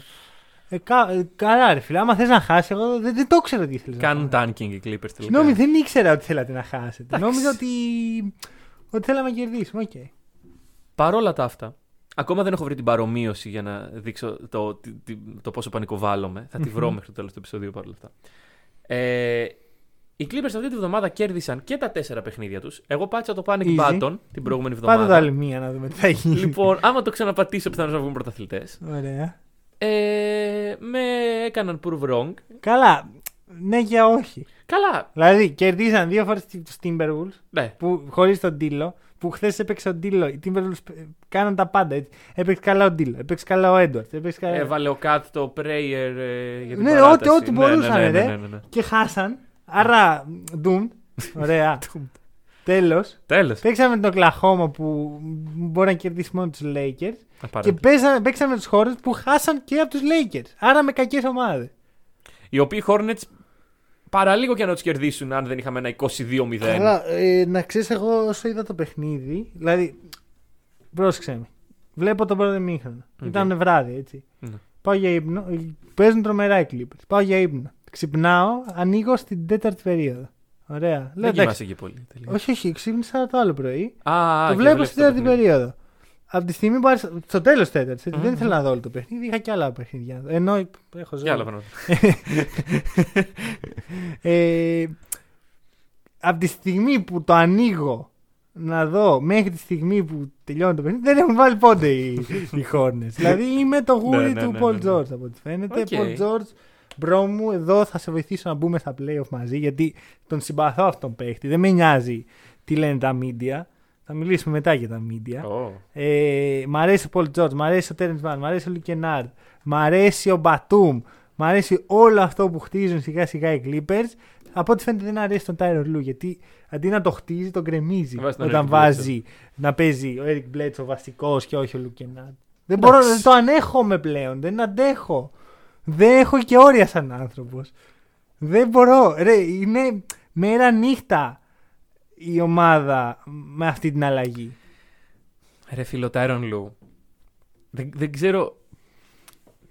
Ε, κα, ε, καλά, ρε φίλε. Άμα θες να χάσεις, εγώ δεν, δεν το ξέρω τι ήθελες. Κάνουν tanking οι Clippers τελικά. Συγγνώμη, δεν ήξερα ότι θέλατε να χάσετε. Εντάξει. Νόμιζα ότι, ότι θέλαμε να κερδίσουμε. Οκ. Παρόλα τα αυτά, ακόμα δεν έχω βρει την παρομοίωση για να δείξω το, τι- τι- το πόσο πανικοβάλλομαι. Θα τη βρω Μμμ. μέχρι το τέλος του επεισοδίου παρόλα αυτά. Ε, οι Clippers αυτή τη βδομάδα κέρδισαν και τα τέσσερα παιχνίδια τους. Εγώ πάτησα το panic Easy. button την προηγούμενη Πάτε το εβδομάδα. άλλη μία να δούμε τι θα γίνει. λοιπόν, άμα το ξαναπατήσω, πιθανώς να βγουν πρωταθλητές. Ωραία. Ε, με έκαναν prove wrong. Καλά. Ναι και όχι. Καλά, Δηλαδή, κερδίσαν δύο φορές τους Timberwolves ναι. που χωρίς τον Τίλο. Που χθες έπαιξε ο Ντίλο. Οι Timberwolves ε, κάναν τα πάντα έτσι. Έπαιξε καλά ο Ντίλο. Έπαιξε καλά ο Έντουαρτ. Έπαιξε καλά. Έβαλε ο Κατ το prayer ε, για την Ναι, παράταση. ό,τι- ό,τι Ναι, μπορούσαν, ναι, ναι, ρε. ναι, ναι, ναι. Και χάσαν. Άρα, doomed. Ωραία. Τέλος. Τέλος. Παίξαμε τον Οκλαχώμα που μπορεί να κερδίσει μόνο τους Lakers. Και Απαραίτητο. παίζαμε, παίξαμε τους χώρου που χάσαν και από τους Lakers. Άρα με κακές ομάδες. Οι οποίοι Hornets παραλίγο και να τους κερδίσουν αν δεν είχαμε ένα 22-0. Καλά, ε, να ξέρεις, εγώ όσο είδα το παιχνίδι. Δηλαδή, πρόσεξε με. Βλέπω τον πρώτο ημίχρονο. Οκ. Ήταν βράδυ, έτσι. Ναι. Πάω για ύπνο. ε, Παίζουν τρομερά οι Clippers. Πάω για ύπνο. Ξυπνάω, ανοίγω στην τέταρτη περίοδο. Ωραία. Λέω, Δεν εντάξει. κοιμάσαι και πολύ. τελείως. Όχι, όχι, ξύπνησα το άλλο πρωί. Α, το και βλέπω βλέπεις στην το τέταρτη παιχνίδι. περίοδο. Από τη στιγμή που άρχισα. Στο τέλος τέταρτης. Μμμ. Δεν ήθελα να δω όλο το παιχνίδι. Είχα και άλλα παιχνίδια. Εννοώ έχω ζωή. Για άλλα πράγματα. ε, από τη στιγμή που το ανοίγω να δω μέχρι τη στιγμή που τελειώνει το παιχνίδι, δεν έχουν βάλει πόντο οι, οι Hornets. δηλαδή είμαι το γούρι Ναι, ναι, του ναι, Paul ναι, ναι. George από ό,τι φαίνεται. Οκ. Paul George, bro μου, εδώ θα σε βοηθήσω να μπούμε στα playoff μαζί γιατί τον συμπαθώ αυτόν τον παίχτη. Δεν με νοιάζει τι λένε τα media. Θα μιλήσουμε μετά για τα media. Ω. Ε, μ' αρέσει ο Πολ Τζόρτζ, μ' αρέσει ο Τέρανς Μαν, μ' αρέσει ο Λουκ Κενάρντ, μ' αρέσει ο Μπατούμ, μ' αρέσει όλο αυτό που χτίζουν σιγά σιγά οι Clippers. Από ό,τι φαίνεται δεν αρέσει τον Τάιρον Λου γιατί αντί να το χτίζει τον κρεμίζει Βάζει τον όταν Eric βάζει να παίζει ο Eric Bledsoe βασικός και όχι ο Λουκενάρντ. Δεν μπορώ, Εντάξει. δεν το ανέχομαι πλέον, δεν αντέχω. Δεν έχω και όρια σαν άνθρωπος. Δεν μπορώ. Ρε, είναι μέρα νύχτα η ομάδα με αυτή την αλλαγή; Ρε φίλο Τάιρον Λου. Δεν, δεν ξέρω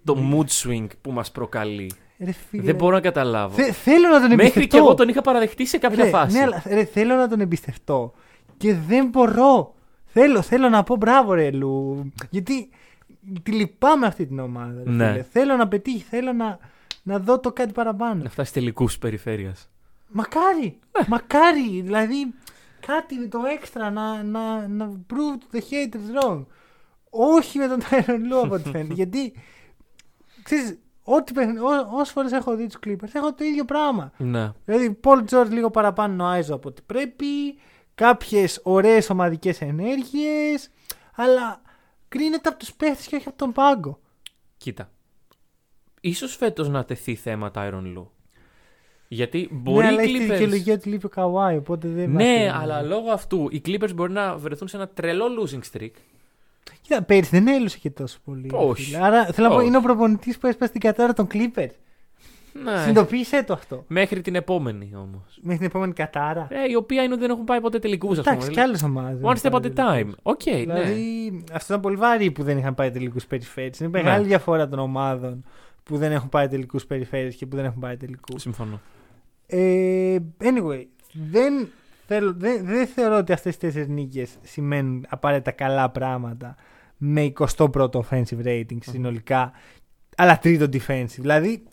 το mood swing που μας προκαλεί. Ρε, φίλε, Δεν μπορώ να καταλάβω. Θε- θέλω να τον Μέχρι εμπιστευτώ. και εγώ τον είχα παραδεχτεί σε κάποια ρε, φάση. Ναι, αλλά ρε, θέλω να τον εμπιστευτώ. Και δεν μπορώ. Θέλω, θέλω να πω μπράβο, ρε Λου. Γιατί τη λυπάμαι αυτή την ομάδα. Ρε, Ναι. φίλε. Θέλω να πετύχει, θέλω να, να δω το κάτι παραπάνω. Να φτάσει τελικούς περιφέρειας. Μακάρι! μακάρι! Δηλαδή κάτι το έξτρα να, να, να prove the haters wrong. Όχι με τον Tyron Lue από ό,τι φαίνεται. γιατί ξέρεις, ό,τι παιχνι- ό- όσες φορές έχω δει τους Clippers έχω το ίδιο πράγμα. Ναι. Δηλαδή, Paul George λίγο παραπάνω νοάιζο από ό,τι πρέπει, κάποιες ωραίες ομαδικές ενέργειες, αλλά κρίνεται από τους παίχτες και όχι από τον πάγκο. Κοίτα. Ίσως φέτος να τεθεί θέμα Tyron Lue. Γιατί μπορεί ναι, αλλά οι έχει τη Clippers... δικαιολογία ότι λείπει ο Καουάι, οπότε δεν. Ναι, υπάρχει- αλλά λόγω αυτού οι Clippers μπορεί να βρεθούν σε ένα τρελό losing streak. Κοίτα, πέρυσι δεν έλιωσε και τόσο πολύ. Όχι. φίλε. Άρα θέλω να πω, Όχι. είναι ο προπονητής που έσπασε την κατάρα των Clippers. Ναι. Συνειδητοποίησε το αυτό. Μέχρι την επόμενη όμως. Μέχρι την επόμενη κατάρα. Ε, η οποία είναι ότι δεν έχουν πάει ποτέ τελικούς, ας Εντάξει, πούμε. και άλλες ομάδες. One step at a time. ΟΚ, ναι. Δηλαδή, αυτό ήταν πολύ βαρύ που δεν είχαν πάει τελικούς περιφέρειες. Είναι μεγάλη Ναι. διαφορά των ομάδων που δεν έχουν πάει τελικούς περιφέρειες και που δεν έχουν πάει τελικούς. Συμφωνώ. Ε, anyway, δεν, θέλω, δεν, δεν θεωρώ ότι αυτές οι τέσσερις νίκες σημαίνουν απαραίτητα καλά πράγματα με 21ο offensive rating συνολικά, αλλά τρίτο defensive. Δηλαδή,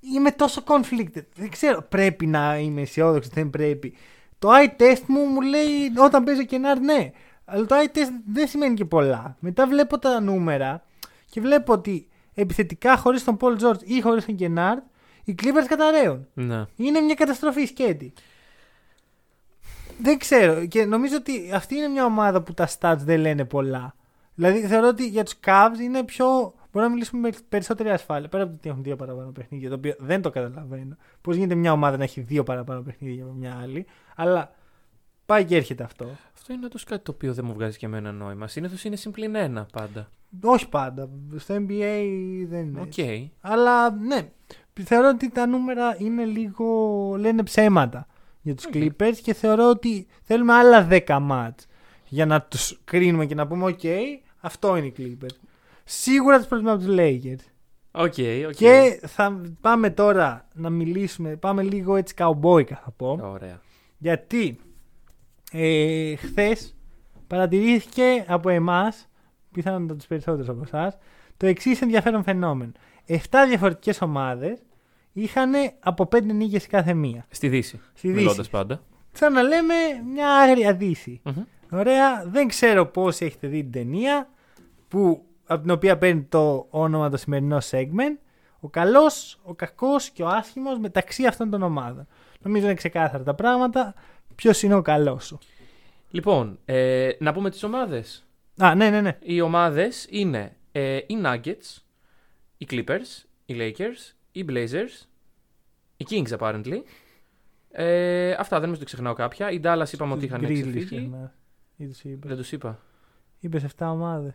είμαι τόσο conflicted. Δεν ξέρω, πρέπει να είμαι αισιόδοξος, δεν πρέπει. Το eye test μου μου λέει όταν παίζει ο Κενάρ ναι. Αλλά το eye test δεν σημαίνει και πολλά. Μετά βλέπω τα νούμερα και βλέπω ότι επιθετικά χωρίς τον Paul George ή χωρίς τον Κενάρ οι Clippers καταραίουν. Ναι. Είναι μια καταστροφή σκέτη. Δεν ξέρω. Και νομίζω ότι αυτή είναι μια ομάδα που τα stats δεν λένε πολλά. Δηλαδή θεωρώ ότι για τους Cavs είναι πιο. Μπορούμε να μιλήσουμε με περισσότερη ασφάλεια. Πέρα από το ότι έχουν δύο παραπάνω παιχνίδια, το οποίο δεν το καταλαβαίνω. Πώς γίνεται μια ομάδα να έχει δύο παραπάνω παιχνίδια με μια άλλη. Αλλά πάει και έρχεται αυτό. Αυτό είναι όντως κάτι το οποίο δεν μου βγάζει και εμένα νόημα. Συνήθως είναι συν πλην ένα πάντα. Όχι πάντα. Στο NBA δεν είναι. ΟΚ. έτσι. Αλλά ναι, θεωρώ ότι τα νούμερα είναι λίγο. λένε ψέματα για τους Clippers και θεωρώ ότι θέλουμε άλλα 10 μάτς για να τους κρίνουμε και να πούμε ΟΚ, αυτό είναι οι Clippers. Σίγουρα τους προτιμώ από τους Lakers. ΟΚ, ΟΚ. Και θα πάμε τώρα να μιλήσουμε, πάμε λίγο έτσι καουμπόικα θα πω. Ωραία. Γιατί ε, χθες παρατηρήθηκε από εμάς, πιθανότατα τους περισσότερους από εσάς, το εξής ενδιαφέρον φαινόμενο. 7 διαφορετικές ομάδες είχαν από 5 νίκες κάθε μία. Στη Δύση. Στη Δύση. Μιλώντας πάντα. Σαν να λέμε μια άγρια δύση. Μμμ. Ωραία, δεν ξέρω πώς έχετε δει την ταινία που, από την οποία παίρνει το όνομα το σημερινό segment. Ο καλός, ο κακός και ο άσχημος μεταξύ αυτών των ομάδων. Νομίζω είναι ξεκάθαρα τα πράγματα. Ποιος είναι ο καλός σου; Λοιπόν, ε, να πούμε τις ομάδες. Α, ναι, ναι, ναι. Οι ομάδες είναι ε, οι Nuggets, οι Clippers, οι Lakers, οι Blazers, οι Kings apparently. Ε, αυτά δεν νομίζω ότι ξεχνάω κάποια. Οι Dallas είπαμε ότι είχαν Grizzlies ξεφύγει. ξεχνάς. Ή τους είπες. Δεν τους είπα. Είπες 7 ομάδες.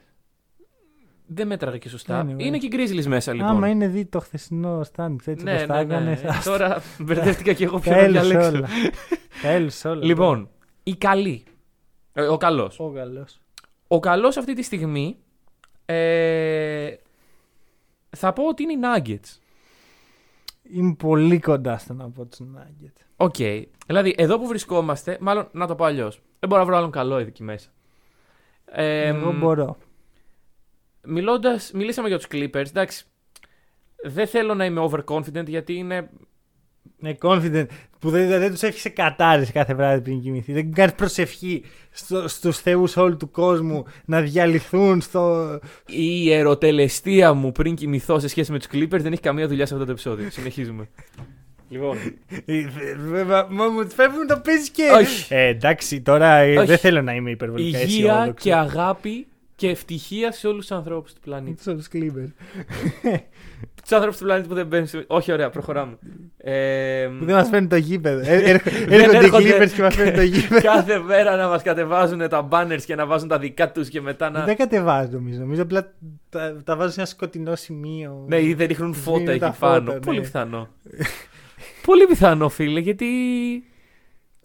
Δεν μέτραγα και σωστά. Anyway. Είναι και οι Grizzlies μέσα λοιπόν. Άμα είναι δει το χθεσινό standings έτσι ναι, όπως ναι, τα ναι. έκανες, άστα. Τώρα μπερδεύτηκα και εγώ ποιο Τα να έλυσε διαλέξω. όλα. Τα έλυσε όλα. Λοιπόν, οι καλοί. Ε, ο καλός. Ο καλός. Ο καλός αυτή τη στιγμή ε, θα πω ότι είναι οι Nuggets. Είμαι πολύ κοντά στο να πω τους Nuggets. ΟΚ. Δηλαδή, εδώ που βρισκόμαστε, μάλλον να το πω αλλιώς. Δεν μπορώ να βρω άλλον καλό εκεί μέσα. Ε, Εγώ μπορώ. Μιλώντας, μιλήσαμε για τους Clippers, εντάξει. Δεν θέλω να είμαι overconfident γιατί είναι. Ναι, confident. Που δεν, δεν τους έχει κατάρρε κάθε βράδυ πριν κοιμηθεί. Δεν κάνεις προσευχή στο, στους θεούς όλου του κόσμου να διαλυθούν στο. Η ιεροτελεστία μου πριν κοιμηθώ σε σχέση με τους Clippers δεν έχει καμία δουλειά σε αυτό το επεισόδιο. Συνεχίζουμε. λοιπόν. Βέβαια, μα μου φεύγουν το παίζει και. Όχι. Ε, εντάξει, τώρα ε, Όχι. δεν θέλω να είμαι υπερβολικά Υγεία αισιόδοξος. και αγάπη και ευτυχία σε όλους τους ανθρώπους του πλανήτη. Τους Clippers. Τους ανθρώπους του πλανήτη που δεν μπαίνουν σε... Όχι, ωραία, προχωράμε. Ε, Που δεν μας φέρνει το γήπεδο. Ε, έρχο- Δεν Έρχονται οι έρχονται. Clippers και μας φέρνει το γήπεδο. κάθε μέρα να μας κατεβάζουν τα banners και να βάζουν τα δικά τους και μετά να... Δεν κατεβάζω νομίζω. Νομίζω απλά τα, τα βάζω σε ένα σκοτεινό σημείο. Ναι, ή δεν ρίχνουν φώτα Δίνουν τα εκεί πάνω. φώτα, ναι. Πολύ πιθανό. Πολύ πιθανό, φίλε, γιατί.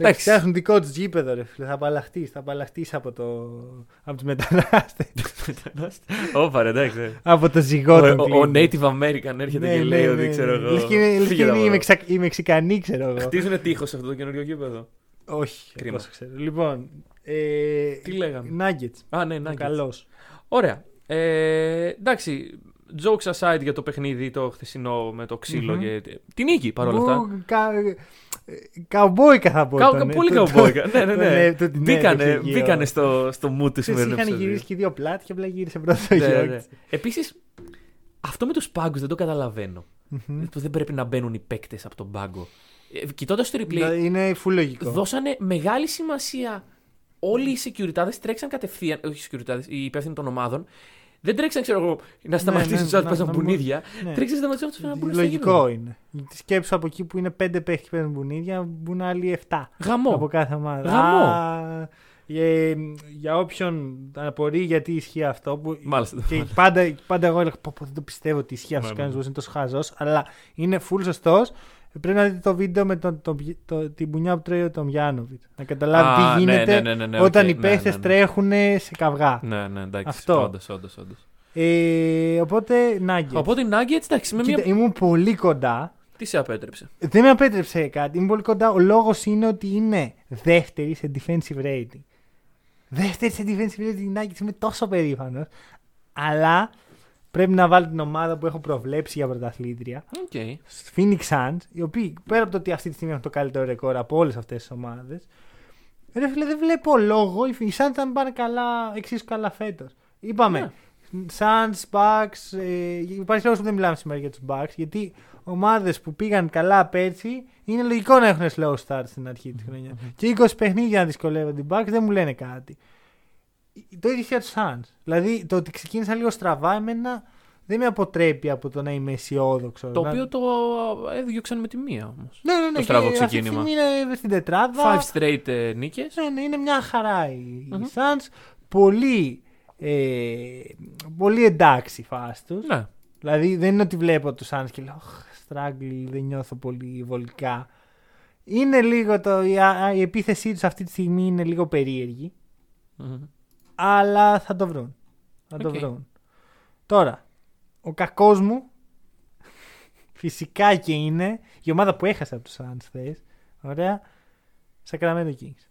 Εντάξει, φτιάχνουν δικό τους γήπεδο, ρε φίλε. Θα απαλλαχτείς. Θα απαλλαχτείς από, το... από τους μετανάστες. Όπα, ρε, εντάξει. από το Ο, ζυγό ο, των ο Clippers. Native American έρχεται Ναι, και ναι, λέει ναι, ότι ναι. ξέρω εγώ. Λες και είναι- λες και Φύγε είναι τα οι μωρό. Μεξα- οι Μεξικανοί, ξέρω εγώ. Χτίζουνε τείχος σε αυτό το καινούριο γήπεδο. Όχι, Κρίμα. όσο ξέρω. Λοιπόν. Ε, Τι λέγαμε; Nuggets. Α, ναι, Ο να καλός. Ωραία. Ε, εντάξει, jokes aside για το παιχνίδι το χθεσινό με το ξύλο Μμμ. και. Την νίκη παρόλα αυτά. Που κα- ε, Καουμπόικα θα πω. Κα- τον, ε, πολύ το- καουμπόικα. Ναι, ναι, τον, ναι. ε, το- την Μπήκανε, έδειξε εκεί ο- μπήκανε στο, στο mood του Ξέρεις, σημερινού Είχαν επεισοδίου. γυρίσει και δύο πλάτη και απλά γύρισε πρώτο ο Ναι, ναι, Γιώργης. ναι. Επίσης, αυτό με τους πάγκους δεν το καταλαβαίνω. Μμμ. Που δεν πρέπει να μπαίνουν οι παίκτες από τον πάγκο. Ε, Κοιτώντας το replay, Δηλαδή, Είναι full λογικό. δώσανε μεγάλη σημασία όλοι οι securities τρέξαν κατευθείαν. Όχι οι securities, οι υπεύθυνοι των ομάδων. Δεν τρέξαν, ξέρω εγώ, να σταματήσουν ναι, τους άλλους να- που παίζουν να μπουνίδια. Ναι. Τρέξαν να σταματήσουν τους να μπουν στα Λογικό γήπεδα. είναι. Τη σκέψου από εκεί που είναι πέντε παίχτες που παίζουν μπουνίδια, μπουν άλλοι 7 Γαμό. από κάθε ομάδα. Γαμό. Α, ε, για όποιον απορεί γιατί ισχύει αυτό. Που Μάλιστα. και πάντα, πάντα εγώ έλεγα πω, πω, δεν το πιστεύω ότι ισχύει αυτός Ναι, ο ναι. κανονισμό, είναι τόσο χαζός. Αλλά είναι full σωστός. Πρέπει να δείτε το βίντεο με τον, τον, το- την πουνιά που τρώει τον Τομγιάνοβιτς. Να καταλάβει Α, τι ναι, γίνεται ναι, ναι, ναι, ναι, όταν ΟΚ, οι ναι, παίχτες ναι, ναι. τρέχουν σε καυγά. Ναι, ναι, εντάξει. Αυτό. Όντως, όντως, όντως. Ε, οπότε, Nuggets. Οπότε οι Nuggets, εντάξει, με Κοίτα, μία. ήμουν πολύ κοντά. Τι σε απέτρεψε; Δεν με απέτρεψε κάτι. Είμαι πολύ κοντά. Ο λόγος είναι ότι είναι δεύτερη σε defensive rating. Δεύτερη σε defensive rating η Nuggets. Είμαι τόσο περήφανος. Αλλά πρέπει να βάλω την ομάδα που έχω προβλέψει για πρωταθλήτρια. ΟΚ. Phoenix Suns, οι οποίοι πέρα από το ότι αυτή τη στιγμή έχουν το καλύτερο ρεκόρ από όλες αυτές τις ομάδες. Ρε φίλε, δεν βλέπω λόγο οι Suns να μην πάνε καλά, εξίσου καλά φέτος. Είπαμε. Ναι. Suns, Bucks. Ε, υπάρχει λόγος που δεν μιλάμε σήμερα για τους Bucks. Γιατί ομάδες που πήγαν καλά πέρσι είναι λογικό να έχουν slow start στην αρχή της χρονιάς. Και 20 παιχνίδια να δυσκολεύονται οι Bucks δεν μου λένε κάτι. Το ίδιο για του Suns. Δηλαδή το ότι ξεκίνησα λίγο στραβά εμένα δεν με αποτρέπει από το να είμαι αισιόδοξο. Το να- οποίο το έδιωξαν με τη μία όμως. ναι, ναι, ναι, το στραβό και αυτή τη ξεκίνημα. στιγμή είναι στην τετράδα. Five straight ε, νίκες. Ναι, ναι, είναι μια χαρά οι Μμμ. Suns. Πολύ, ε, πολύ εντάξει η φάση τους. Ναι. Δηλαδή δεν είναι ότι βλέπω τους Suns και λέω «Αχ, struggle, δεν νιώθω πολύ βολικά. Είναι λίγο το, η, α- η επίθεσή τους αυτή τη στιγμή είναι λίγο περίεργη. Μμμ. Αλλά θα το βρουν. Θα το ΟΚ. βρουν. Τώρα, ο κακός μου φυσικά και είναι η ομάδα που έχασε από τους Suns χθες. Ωραία. Sacramento Kings.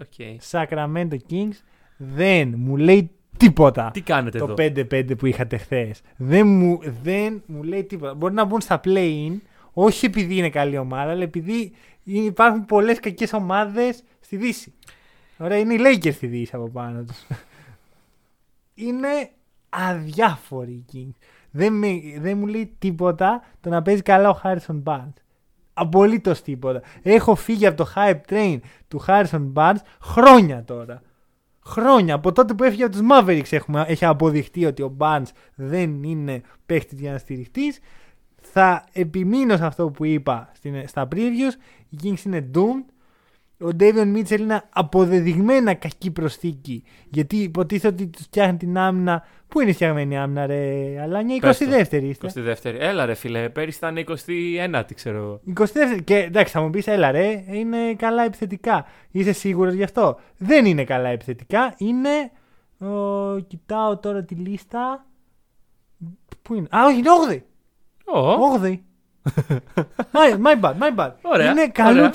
ΟΚ. Sacramento Kings δεν μου λέει τίποτα. Τι κάνετε το εδώ; 5-5 που είχατε χθες. Δεν μου, δεν μου λέει τίποτα. Μπορεί να μπουν στα play-in, όχι επειδή είναι καλή ομάδα, αλλά επειδή υπάρχουν πολλές κακές ομάδες στη Δύση. Ωραία, είναι οι Lakers στη Δύση από πάνω τους. είναι αδιάφοροι οι Kings. Δεν, με, δεν μου λέει τίποτα το να παίζει καλά ο Harrison Barnes. Απολύτως τίποτα. Έχω φύγει από το hype train του Harrison Barnes χρόνια τώρα. Χρόνια. Από τότε που έφυγε από τους Mavericks έχουμε, έχει αποδειχτεί ότι ο Barnes δεν είναι παίχτης για να στηριχτείς. Θα επιμείνω σε αυτό που είπα στην, στα previews. Οι Kings είναι doomed. Ο Davion Mitchell είναι αποδεδειγμένα κακή προσθήκη. Γιατί υποτίθεται ότι τους φτιάχνει την άμυνα. Πού είναι η φτιαγμένη άμυνα, ρε Αλάνια, Πες το. 22η είστε. 22η. Έλα ρε φίλε, πέρυσι ήταν 21η, ξέρω εγώ. 22η. Και εντάξει, θα μου πεις, έλα ρε, είναι καλά επιθετικά. Είσαι σίγουρος γι' αυτό; Δεν είναι καλά επιθετικά. Είναι. ο, κοιτάω τώρα τη λίστα. Πού είναι; Α, όχι, είναι 8η. Ω, 8η. my, my bad, my bad. Ωραία, Είναι ωραία.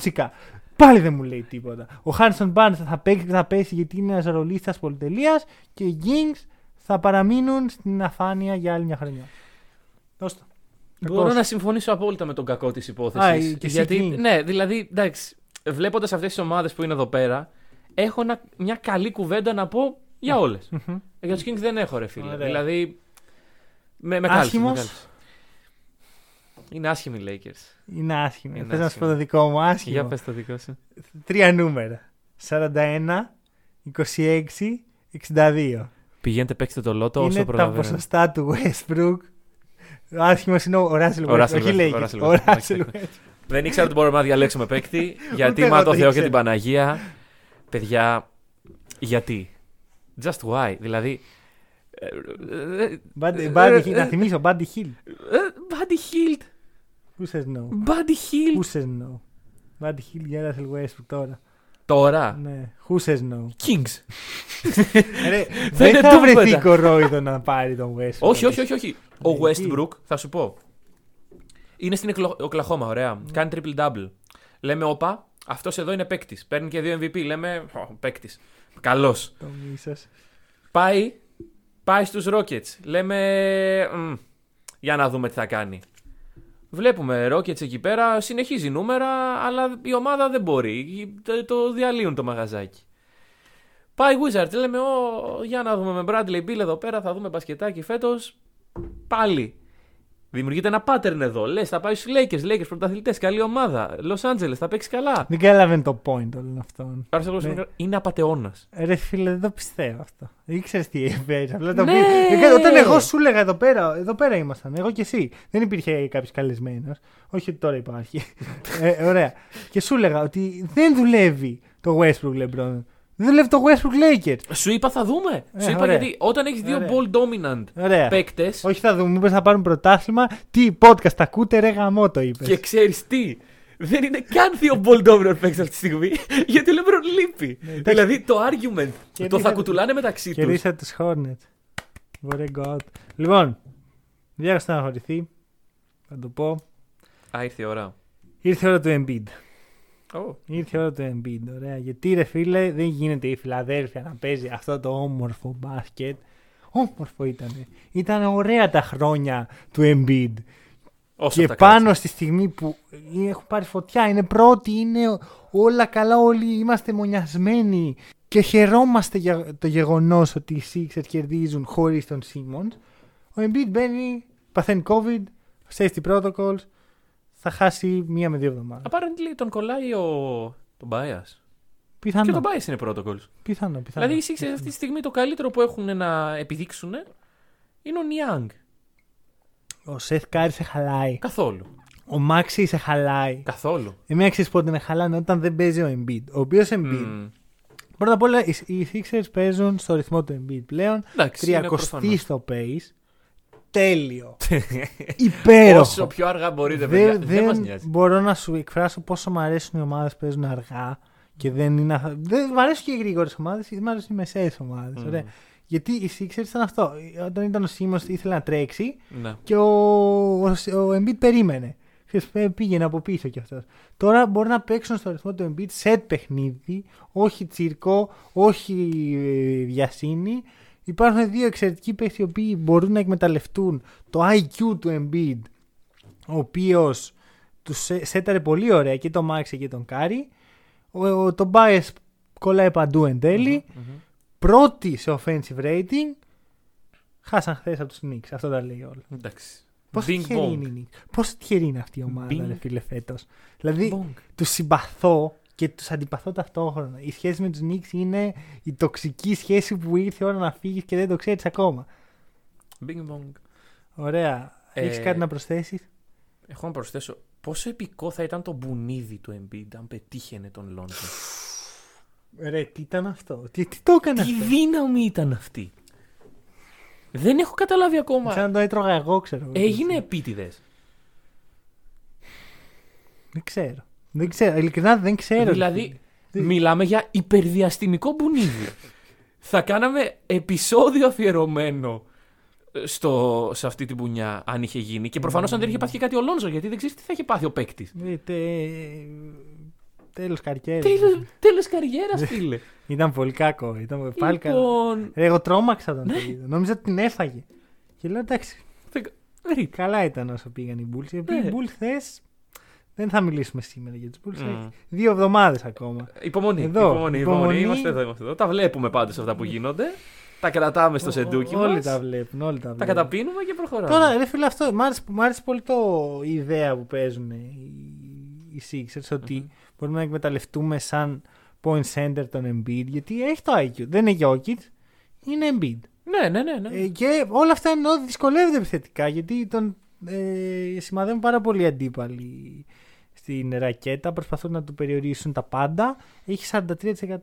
Καλούτσικα. Πάλι δεν μου λέει τίποτα. Ο Χάνσον Barnes θα, παίξει, θα πέσει γιατί είναι ένας ρολίστας πολυτελείας και οι Kings θα παραμείνουν στην αφάνεια για άλλη μια χρονιά. Δώσ' το. Μπορώ Κακός. να συμφωνήσω απόλυτα με τον κακό της Α, υπόθεση. και εσύ Γιατί, Kings. ναι, δηλαδή, εντάξει, βλέποντας αυτές τις ομάδες που είναι εδώ πέρα, έχω ένα- μια καλή κουβέντα να πω για όλες. Μμμ. για τους Kings δεν έχω, ρε φίλε. Ωραία. Δηλαδή. Με, με κάλυψες, Άσχημος. με κάλυψες. Είναι άσχημοι οι Lakers. Είναι άσχημο. Είναι Θες να σου πω άσχημο. το δικό μου άσχημο. Για πες το δικό σου. Τρία νούμερα. 41, 26, 62. Πηγαίνετε, παίξτε το λότο όσο είναι τα προλαβαίνετε. ποσοστά του Westbrook. Ο άσχημος είναι ο Russell Ο Westbrook. Russell Όχι Westbrook, λέει. ο Russell Ο Westbrook, Russell εντάξει. Westbrook. Δεν ήξερα ότι μπορούμε να διαλέξουμε παίκτη. γιατί Ούτε μα εγώ το το Θεό και ήξερα. την Παναγία. Παιδιά, γιατί; Just why; Δηλαδή. ε, ε, ε, Buddy- Ε, Buddy ε, Hill, ε, Να θυμίσω, Buddy Hill. ε, Buddy Hield. Who says no? Buddy Hield. Who says no? Buddy Hill για Russell Westbrook τώρα. Τώρα; Ναι. Who says no? Kings. Ρε, είναι Δεν θα βρεθεί τούμπετα. κορόιδο να πάρει τον Westbrook. όχι, όχι, όχι, όχι. Ο Ναι, εκεί. Westbrook, θα σου πω. Είναι στην Οκλαχώμα, ωραία. Κάνει triple double. Λέμε, όπα, αυτός εδώ είναι παίκτης. Παίρνει και δύο MVP. Λέμε, παίκτης. Καλός. Το μίσος. Πάει, πάει στους Rockets. Λέμε, «Μμ, για να δούμε τι θα κάνει. Βλέπουμε Rockets εκεί πέρα, συνεχίζει νούμερα, αλλά η ομάδα δεν μπορεί. Το, το διαλύουν το μαγαζάκι. Πάει Wizards, λέμε, «Ω, για να δούμε με Bradley Bill εδώ πέρα, θα δούμε μπασκετάκι φέτος. Πάλι. Δημιουργείται ένα pattern εδώ. Λες, θα πάει στους Lakers, Lakers πρωταθλητές, καλή ομάδα. Los Angeles, θα παίξει καλά. Δεν καταλαβαίνω το point όλων αυτών. Άρα Ναι. ναι. είναι απαταιώνας. Ρε φίλε, δεν το πιστεύω αυτό. Δεν ξέρεις τι παίζει. Απλά το Ναι. πει- Ε, Όταν εγώ σου έλεγα εδώ πέρα, εδώ πέρα ήμασταν, εγώ και εσύ. Δεν υπήρχε κάποιος καλεσμένος. Όχι ότι τώρα υπάρχει. ε, ωραία. Και σου έλεγα ότι δεν δουλεύει το Westbrook LeBron. Δεν δουλεύει το Westbrook Lakers. Σου είπα θα δούμε. Ε, Σου είπα ωραία. γιατί όταν έχεις δύο Ωραία. ball dominant Ωραία. παίκτε Όχι θα δούμε, μήπως θα πάρουν πρωτάθλημα. Τι podcast ακούτε, ρε γαμό το είπες. και ξέρεις τι; Δεν είναι καν δύο ball dominant παίκτες αυτή τη στιγμή. Γιατί ο LeBron λείπει. εντάξει. δηλαδή το argument Και το θα ρίχνατε- κουτουλάνε μεταξύ Και τους. ρίσα τους Hornets. Μπορεί go out. Λοιπόν, δεν έχω στεναχωρηθεί. Θα το πω. Α, ήρθε η ώρα. Ήρθε η ώρα του Embiid. Oh. Ήρθε η ώρα του Embiid, ωραία. Γιατί ρε φίλε, δεν γίνεται η Φιλαδέλφια να παίζει αυτό το όμορφο μπάσκετ. Όμορφο ήταν. Ήταν ωραία τα χρόνια του Embiid. Όσο και αυτά πάνω κάτσε. στη στιγμή που έχουν πάρει φωτιά, είναι πρώτοι, είναι όλα καλά, όλοι είμαστε μονιασμένοι και χαιρόμαστε για το γεγονός ότι οι Sixers κερδίζουν χωρίς τον Simmons. Ο Embiid μπαίνει, παθαίνει COVID, safety protocols, θα χάσει μία με δύο εβδομάδες. Apparently τον κολλάει ο. τον Bias. Πιθανό, Και τον Bias είναι protocols. πιθανό, πιθανό. Δηλαδή οι Sixers αυτή τη στιγμή το καλύτερο που έχουν να επιδείξουν είναι ο Niang. Ο Seth Curry σε χαλάει. Καθόλου. Ο Maxi σε χαλάει. Καθόλου. Εμένα ξέρεις πότε με χαλάνε όταν δεν παίζει ο Embiid. Ο οποίος Embiid. Μμμ. Πρώτα απ' όλα οι- οι Sixers παίζουν στο ρυθμό του Embiid πλέον. Εντάξει, είναι Τριακοστή προφανώς. στο pace. Τέλειο. Υπέροχο. Όσο πιο αργά μπορείτε, παιδιά. Δεν, Δεν, δεν μας νοιάζει. μπορώ να σου εκφράσω πόσο μου αρέσουν οι ομάδες που παίζουν αργά. Και δεν είναι. αυ- Δεν μου αρέσουν και οι γρήγορες ομάδες, μου αρέσουν οι μεσαίες ομάδες. Μμ. Ωραία. Γιατί οι Sixers ήταν αυτό. Όταν ήταν ο Σίμω ήθελε να τρέξει Ναι. και ο, ο, ο Embiid περίμενε. Ξέρεις, πέ- πήγαινε από πίσω κι αυτός. Τώρα μπορεί να παίξουν στο ρυθμό του Embiid σε παιχνίδι, όχι τσίρκο, όχι ε, βιασύνη. Υπάρχουν δύο εξαιρετικοί παίχτες οι οποίοι μπορούν να εκμεταλλευτούν το IQ του Embiid, ο οποίος τους σέταρε πολύ ωραία και τον Maxey και τον Κάρι. Ο, ο, τον Bias κολλάει παντού εν τέλει. Μμμ. Πρώτη σε offensive rating. Χάσαν χθες από τους Knicks. Αυτό τα λέει όλα. Εντάξει. Πόσο Bing τυχερή bong. είναι η Knicks. Πόσο τυχερή είναι αυτή η ομάδα, Bing. ρε φίλε, φέτος. Δηλαδή, Bong. τους συμπαθώ και τους αντιπαθώ ταυτόχρονα. Η σχέση με τους Knicks είναι η τοξική σχέση που ήρθε η ώρα να φύγεις και δεν το ξέρεις ακόμα. Bing bong. Ωραία. Ε, Έχεις κάτι να προσθέσεις; Έχω να προσθέσω πόσο επικό θα ήταν το μπουνίδι του Embiid αν πετύχαινε τον Λόντζο; Ρε, τι ήταν αυτό; Τι, τι το έκανε Τι αυτό; δύναμη ήταν αυτή; Δεν έχω καταλάβει ακόμα. Σαν να το έτρωγα εγώ, ξέρω. Έγινε επίτηδες. Δεν ξέρω. Δεν ξέρω. Ειλικρινά δεν ξέρω. Δηλαδή, Τι- μιλάμε για υπερδιαστημικό μπουνίδι. θα κάναμε επεισόδιο αφιερωμένο στο, σε αυτή την μπουνιά, αν είχε γίνει. Και προφανώς αν δεν είχε πάθει και κάτι ο Λόνζο, γιατί δεν ξέρεις τι θα είχε πάθει ο παίκτης. Ε, τε... Τέλος καριέρας. Τέλο καριέρας, φίλε. Ήταν πολύ κακό. Ήταν πάλι καλό. λοιπόν. Ρε, εγώ τρόμαξα όταν το είδα. Νόμιζα ότι την έφαγε. Και λέω εντάξει, δεν- δεν- καλά ήταν όσο πήγαν οι Bulls. Γιατί Ναι. οι Bulls θες, δεν θα μιλήσουμε σήμερα για τους Bulls. Μμ. Έχει Δύο εβδομάδες ακόμα. Υπομονή, Εδώ, υπομονή, υπομονή. υπομονή. Είμαστε εδώ, είμαστε εδώ. Τα βλέπουμε πάντως αυτά που γίνονται. Τα κρατάμε στο σεντούκι Ό- Όλοι μας. τα βλέπουν, όλοι τα Τα βλέπουν. καταπίνουμε και προχωράμε. Τώρα, ρε φίλε, αυτό, μ' άρεσε, μ' άρεσε πολύ το, η ιδέα που παίζουν οι, οι Sixers, ότι μπορούμε να εκμεταλλευτούμε σαν point center τον Embiid, γιατί έχει το IQ. Δεν είναι Jokic, είναι Embiid. Ναι, ναι, ναι. ναι. Ε, και όλα αυτά εννοώ ότι δυσκολεύεται επιθετικά, γιατί τον ε, σημαδεύουν πάρα πολλοί αντίπαλοι στην ρακέτα, προσπαθούν να του περιορίσουν τα πάντα. Έχει 43%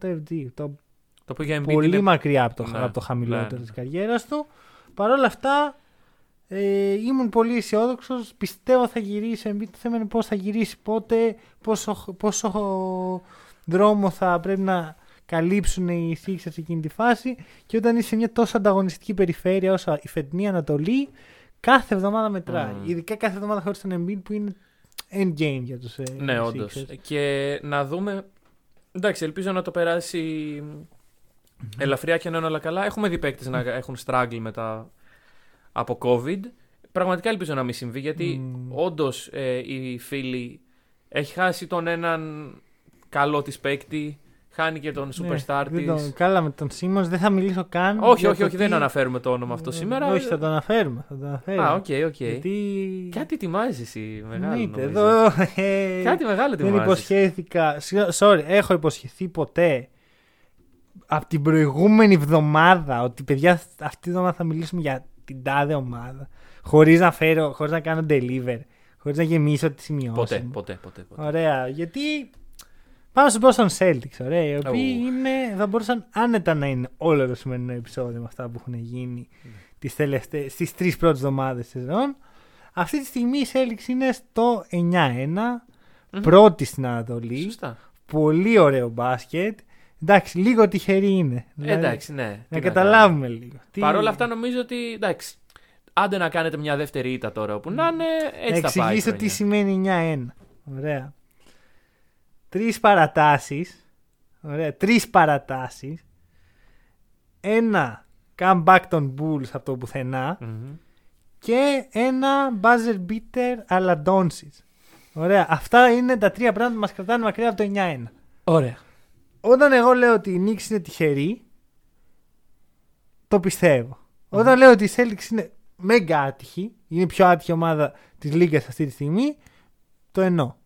FG, το το που για Embiid πολύ είναι... μακριά από το, Ναι, από το χαμηλότερο ναι, ναι. της καριέρας του. Παρ' όλα αυτά ε, ήμουν πολύ αισιόδοξος. Πιστεύω θα γυρίσει. Embiid. Το θέμα είναι πώς θα γυρίσει, πότε, πόσο, πόσο δρόμο θα πρέπει να καλύψουν οι Sixers σε εκείνη τη φάση και όταν είσαι σε μια τόσο ανταγωνιστική περιφέρεια όσο η φετινή Ανατολή κάθε εβδομάδα μετράει. Μμμ. Ειδικά κάθε εβδομάδα χωρίς τον Embiid που είναι endgame για τους ε, Ναι, Sixers. όντως. Και να δούμε. Εντάξει, ελπίζω να το περάσει ελαφριά και να είναι όλα καλά. Έχουμε δει παίκτες να έχουν struggle μετά από COVID. Πραγματικά ελπίζω να μην συμβεί γιατί Μμμ. όντως η Φίλι έχει χάσει τον έναν καλό της παίκτη Χάνει και τον Ναι, superstar δεν της. τον- Καλά με τον Σίμον δεν θα μιλήσω καν. Όχι, για όχι, το όχι, τι- δεν αναφέρουμε το όνομα αυτό σήμερα. Όχι, θα το αναφέρουμε. Θα το αναφέρουμε. Α, ΟΚ, ΟΚ. Γιατί... Κάτι ετοιμάζεις εσύ, μεγάλο. Εννοείται, νομίζω. εδώ. ε, Κάτι μεγάλο Δεν ετοιμάζεις. υποσχέθηκα. Συγγνώ- Sorry, έχω υποσχεθεί ποτέ από την προηγούμενη εβδομάδα ότι παιδιά αυτή τη εβδομάδα θα μιλήσουμε για την τάδε ομάδα. Χωρίς να φέρω, χωρίς να κάνω deliver, χωρίς να γεμίσω τις σημειώσεις. Ποτέ, ποτέ, ποτέ. ποτέ. Ωραία. Γιατί πάμε στον Boston Celtics, ωραία. Οι οποίοι Ου. είναι, θα μπορούσαν άνετα να είναι όλο το σημερινό επεισόδιο με αυτά που έχουν γίνει Ναι. τις τελευταίες, στις τρεις πρώτες εβδομάδες της σεζόν. Αυτή τη στιγμή η Celtics είναι στο 9-1, Μμμ. πρώτη στην Ανατολή. Σωστά. Πολύ ωραίο μπάσκετ. Εντάξει, λίγο τυχερή είναι. Δηλαδή, Εντάξει, ναι. Να τι καταλάβουμε λίγο. Τι- Παρ' όλα αυτά νομίζω ότι εντάξει. Άντε να κάνετε μια δεύτερη ήττα τώρα όπου να είναι, έτσι να θα πάει. η εξηγήσω τι χρονιά. σημαίνει 9-1. Ωραία. Τρεις παρατάσεις. Ωραία. Τρεις παρατάσεις. Ένα comeback των Bulls από το πουθενά. Μμμ. Και ένα buzzer beater αλλά Doncic. Ωραία. Αυτά είναι τα τρία πράγματα που μας κρατάνε μακριά από το 9-1. Ωραία. Όταν εγώ λέω ότι η Knicks είναι τυχερή, το πιστεύω. Όταν λέω ότι η Celtics είναι μέγα άτυχη, είναι η πιο άτυχη ομάδα της Λίγκα αυτή τη στιγμή, το εννοώ.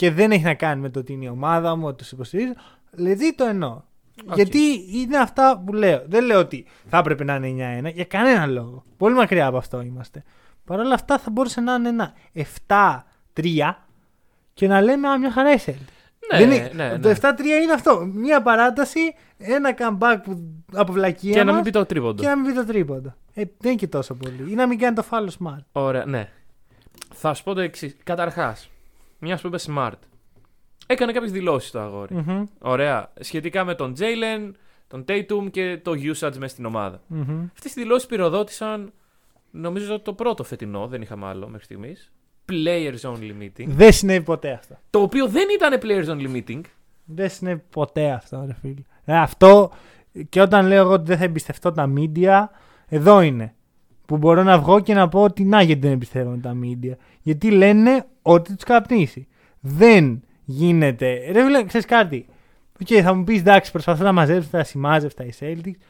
Και δεν έχει να κάνει με το ότι είναι η ομάδα μου, ότι του υποστηρίζω. Δηλαδή το εννοώ. ΟΚ. Γιατί είναι αυτά που λέω. Δεν λέω ότι θα έπρεπε να είναι 9-1 για κανένα λόγο. Πολύ μακριά από αυτό είμαστε. Παρ' όλα αυτά θα μπορούσε να είναι ένα 7-3 και να λέμε Α, μια χαρά η Celtics. Ναι, Δεν είναι- ναι, Το ναι. 7-3 είναι αυτό. Μία παράταση, ένα comeback που, από βλακία. Και να μην μας πει το τρίποντο. και να μην πει το τρίποντο. Ε, δεν είναι και τόσο πολύ. Ή να μην κάνει το φάουλ ο Smart. Ωραία, ναι. Θα σου πω το εξής. Καταρχάς, μια που είπε smart. Έκανε κάποιες δηλώσεις το αγόρι. Μμμ, Ωραία. Σχετικά με τον Jalen, τον Tatum και το usage μέσα στην ομάδα. μμμ. Αυτές οι δηλώσεις πυροδότησαν, νομίζω το πρώτο φετινό, δεν είχαμε άλλο μέχρι στιγμής. Players only meeting. Δεν συνέβη ποτέ αυτό. Το οποίο δεν ήταν players only meeting. Δεν συνέβη ποτέ αυτό, ρε φίλε. Ε, αυτό και όταν λέω εγώ ότι δεν θα εμπιστευτώ τα media, εδώ είναι. Που μπορώ να βγω και να πω ότι να γιατί δεν εμπιστεύομαι τα media. Γιατί λένε ότι τους καπνίσει. Δεν γίνεται. Ρε φίλε, ξέρεις κάτι; ΟΚ, θα μου πεις εντάξει, προσπαθώ να μαζέψω τα ασυμμάζευτα οι Celtics.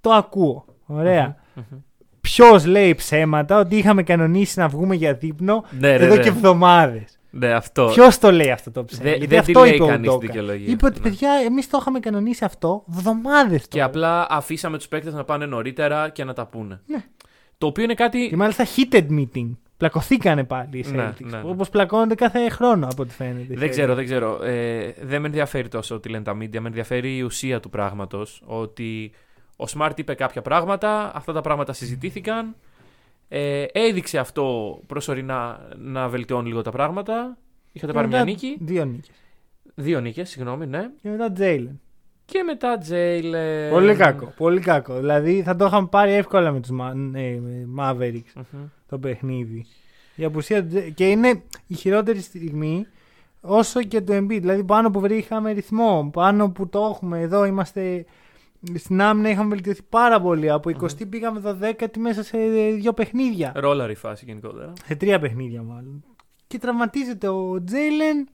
Το ακούω. Ωραία. Μμμ. Ποιος λέει ψέματα ότι είχαμε κανονίσει να βγούμε για δείπνο Ναι, ρε, εδώ ρε. και εβδομάδες. Ναι, αυτό. Ποιος το λέει αυτό το ψέμα; Δε- Γιατί δεν τη αυτό λέει είπε ο κανείς Udoka. δικαιολογία. Είπε ότι Ναι. παιδιά, εμείς το είχαμε κανονίσει αυτό εβδομάδες Και απλά αφήσαμε τους παίκτες να πάνε νωρίτερα και να τα πούνε. Ναι. Το οποίο είναι κάτι. Και μάλιστα heated meeting. Πλακωθήκανε πάλι οι Ναι, Celtics. ναι, ναι. Όπως πλακώνονται κάθε χρόνο από ό,τι φαίνεται. οι Δεν Celtics. ξέρω, δεν ξέρω. Ε, δεν με ενδιαφέρει τόσο τι λένε τα media. Με ενδιαφέρει η ουσία του πράγματος. Ότι ο Smart είπε κάποια πράγματα, αυτά τα πράγματα συζητήθηκαν. Ε, έδειξε αυτό προσωρινά να βελτιώνει λίγο τα πράγματα. Είχατε Και πάρει μια μετά νίκη. Δύο νίκες. Δύο νίκες, συγγνώμη, ναι. Και μετά Jalen. Και μετά Jalen. Πολύ κακό. Πολύ κακό. Δηλαδή θα το είχαμε πάρει εύκολα με τους Mavericks Μμμ. Το παιχνίδι. Η απουσία του Jalen- Και είναι η χειρότερη στιγμή όσο και το Embiid. Δηλαδή πάνω που βρήκαμε ρυθμό, πάνω που το έχουμε. Εδώ είμαστε στην άμυνα είχαμε βελτιωθεί πάρα πολύ. Από 20 πήγαμε 12η μέσα σε δύο παιχνίδια. Ρόλαρη φάση γενικότερα. Σε τρία παιχνίδια μάλλον. Και τραυματίζεται ο Τζέιλεν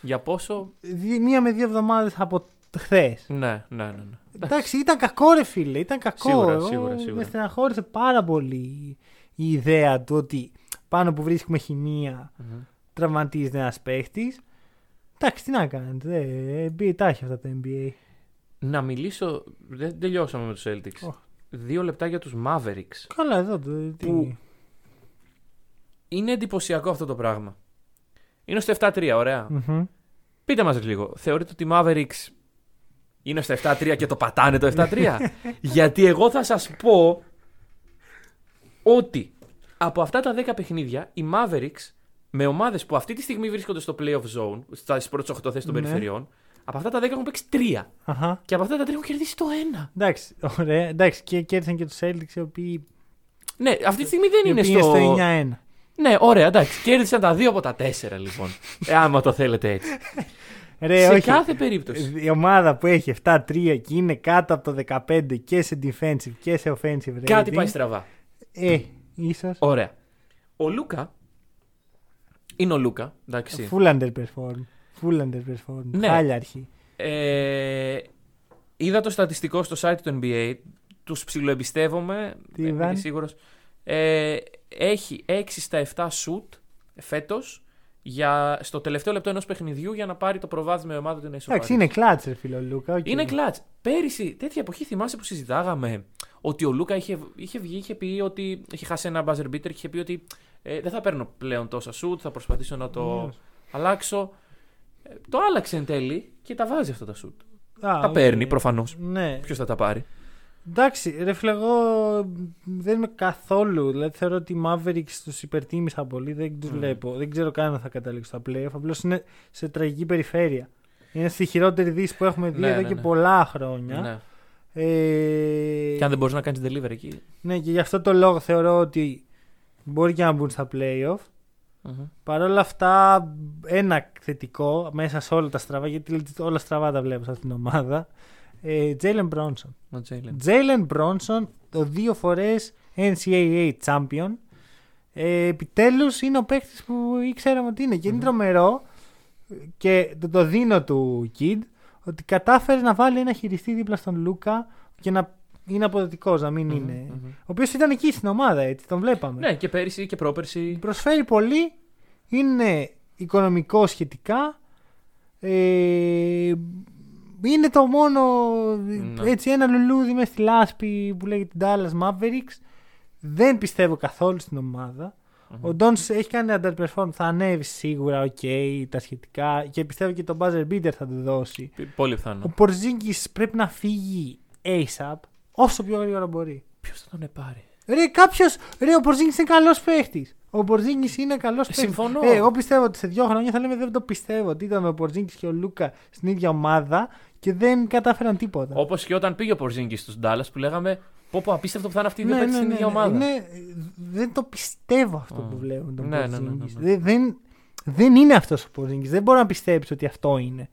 Για πόσο; μία με δύο εβδομάδες από χθες. Ναι, ναι, ναι. ναι. Εντάξει, ήταν κακό ρε φίλε, ήταν κακό. Σίγουρα, Εγώ σίγουρα, σίγουρα. Με στεναχώρησε πάρα πολύ η ιδέα του ότι πάνω που βρίσκουμε χημεία Μμμ. τραυματίζεται ένας παίχτης. Εντάξει, τι να κάνετε. Ε, NBA, τα έχει αυτά τα NBA. Να μιλήσω. Δεν τελειώσαμε με τους Celtics. Οχ. Δύο λεπτά για τους Mavericks. Καλά, εδώ το. Τι... Που- Είναι εντυπωσιακό αυτό το πράγμα. Είναι στο 7-3, ωραία. Μμμ. Πείτε μας λίγο, θεωρείτε ότι οι Mavericks είναι στο 7-3 και το πατάνε το 7-3? Γιατί εγώ θα σας πω ότι από αυτά τα 10 παιχνίδια οι Mavericks με ομάδες που αυτή τη στιγμή βρίσκονται στο playoff zone, στις πρώτες 8 θέσεις των Ναι. περιφερειών, από αυτά τα 10 έχουν παίξει 3. Αχα. Και από αυτά τα 3 έχουν κερδίσει το 1. Εντάξει, ωραία. Εντάξει, και κέρδισαν και τους Celtics οι οποίοι, Ναι, αυτή τη στιγμή δεν οι είναι οποίοι στο... στο 9-1. Ναι, ωραία, εντάξει. Κέρδισαν τα 2 από τα 4 λοιπόν. ε, άμα το θέλετε έτσι. Ρε, Σε όχι. κάθε περίπτωση. Η ομάδα που έχει 7-3 και είναι κάτω από το 15 και σε defensive και σε offensive rating. Κάτι πάει στραβά. Ε, ίσως. Ωραία. Ο Λούκα. Είναι ο Λούκα, εντάξει. Full underperform. Full underperform. Ναι. Χάλια αρχή. Ε, είδα το στατιστικό στο site του NBA. Τους ψιλοεμπιστεύομαι. Τι δεν είμαι είδαν; σίγουρος. Ε, έχει 6 στα 7 σουτ φέτος για, στο τελευταίο λεπτό ενός παιχνιδιού για να πάρει το προβάδισμα η ομάδα του να ισοπαλίσει. Εντάξει, είναι clutch ρε φίλε ο Λούκα. ΟΚ. Είναι clutch. Πέρυσι, τέτοια εποχή θυμάσαι που συζητάγαμε ότι ο Λούκα είχε, είχε βγει, είχε πει ότι. είχε χάσει ένα buzzer beater και είχε πει ότι ε, δεν θα παίρνω πλέον τόσα σουτ, θα προσπαθήσω να το Ναι. αλλάξω. Ε, το άλλαξε εν τέλει και τα βάζει αυτά τα σουτ. Α, τα οκ. παίρνει προφανώς. Ναι. Ποιος θα τα πάρει; Εντάξει, ρε φίλε, εγώ δεν είμαι καθόλου. Δηλαδή θεωρώ ότι οι Mavericks τους υπερτίμησα πολύ. Δεν τους Μμμ. βλέπω. Δεν ξέρω καν αν θα καταλήξω στα playoff. Απλώς είναι σε τραγική περιφέρεια. Είναι στη χειρότερη δύση που έχουμε δει Ναι, εδώ ναι, και ναι. πολλά χρόνια. Ναι. Ε, Και αν δεν μπορείς να κάνεις deliver εκεί. Ναι, και γι' αυτό το λόγο θεωρώ ότι μπορεί και να μπουν στα playoff. Μμμ. Παρ' όλα αυτά, ένα θετικό μέσα σε όλα τα στραβά, γιατί όλα στραβά τα βλέπω σε αυτήν την ομάδα. Ε, Jalen Bronson. Ο Τζέιλεν. Jalen Bronson, το δύο φορές NCAA champion. Ε, επιτέλους είναι ο παίκτης που ήξεραμε ότι είναι. Και είναι Μμμ. τρομερό και το, το δίνω του Kid ότι κατάφερε να βάλει ένα χειριστή δίπλα στον Λούκα και να είναι αποδοτικός, να μην Μμμ, είναι. μμμ. Ο οποίος ήταν εκεί στην ομάδα, έτσι, τον βλέπαμε. Ναι, και πέρυσι και πρόπερσι. Προσφέρει πολύ, είναι οικονομικό σχετικά. Ε, είναι το μόνο Ναι. έτσι ένα λουλούδι μες στη λάσπη που λέγεται Dallas Mavericks. Δεν πιστεύω καθόλου στην ομάδα. Μμμ. Ο Ντόντσιτς έχει κάνει underperform, θα ανέβει σίγουρα, οκ, τα σχετικά και πιστεύω και τον buzzer beater θα του δώσει. Πολύ Ο πιθανό. Πορζίνκης πρέπει να φύγει ASAP όσο πιο γρήγορα μπορεί. Ποιος θα τον πάρει. Ρε, κάποιος. Ρε, ο Πορζίνγκη είναι καλός παίχτης. Ο Πορζίνγκη είναι καλός παίχτης. συμφωνώ. Ε, εγώ πιστεύω ότι σε δύο χρόνια θα λέμε δεν το πιστεύω ότι ήταν ο Πορζίνγκη και ο Λούκα στην ίδια ομάδα και δεν κατάφεραν τίποτα. Όπως και όταν πήγε ο Πορζίνγκη στους Ντάλλα που λέγαμε Πω, πω, απίστευτο που θα είναι αυτοί οι δύο Ναι, παίκτες ναι, στην ναι, ίδια ναι. ομάδα. Είναι- δεν το πιστεύω αυτό Mm. που βλέπω τον Ναι, ναι, ναι, ναι, Πορζίνγκης. ναι. Δεν, δεν, δεν είναι αυτός ο Πορζίνγκη. Δεν μπορώ να πιστέψει ότι αυτό είναι.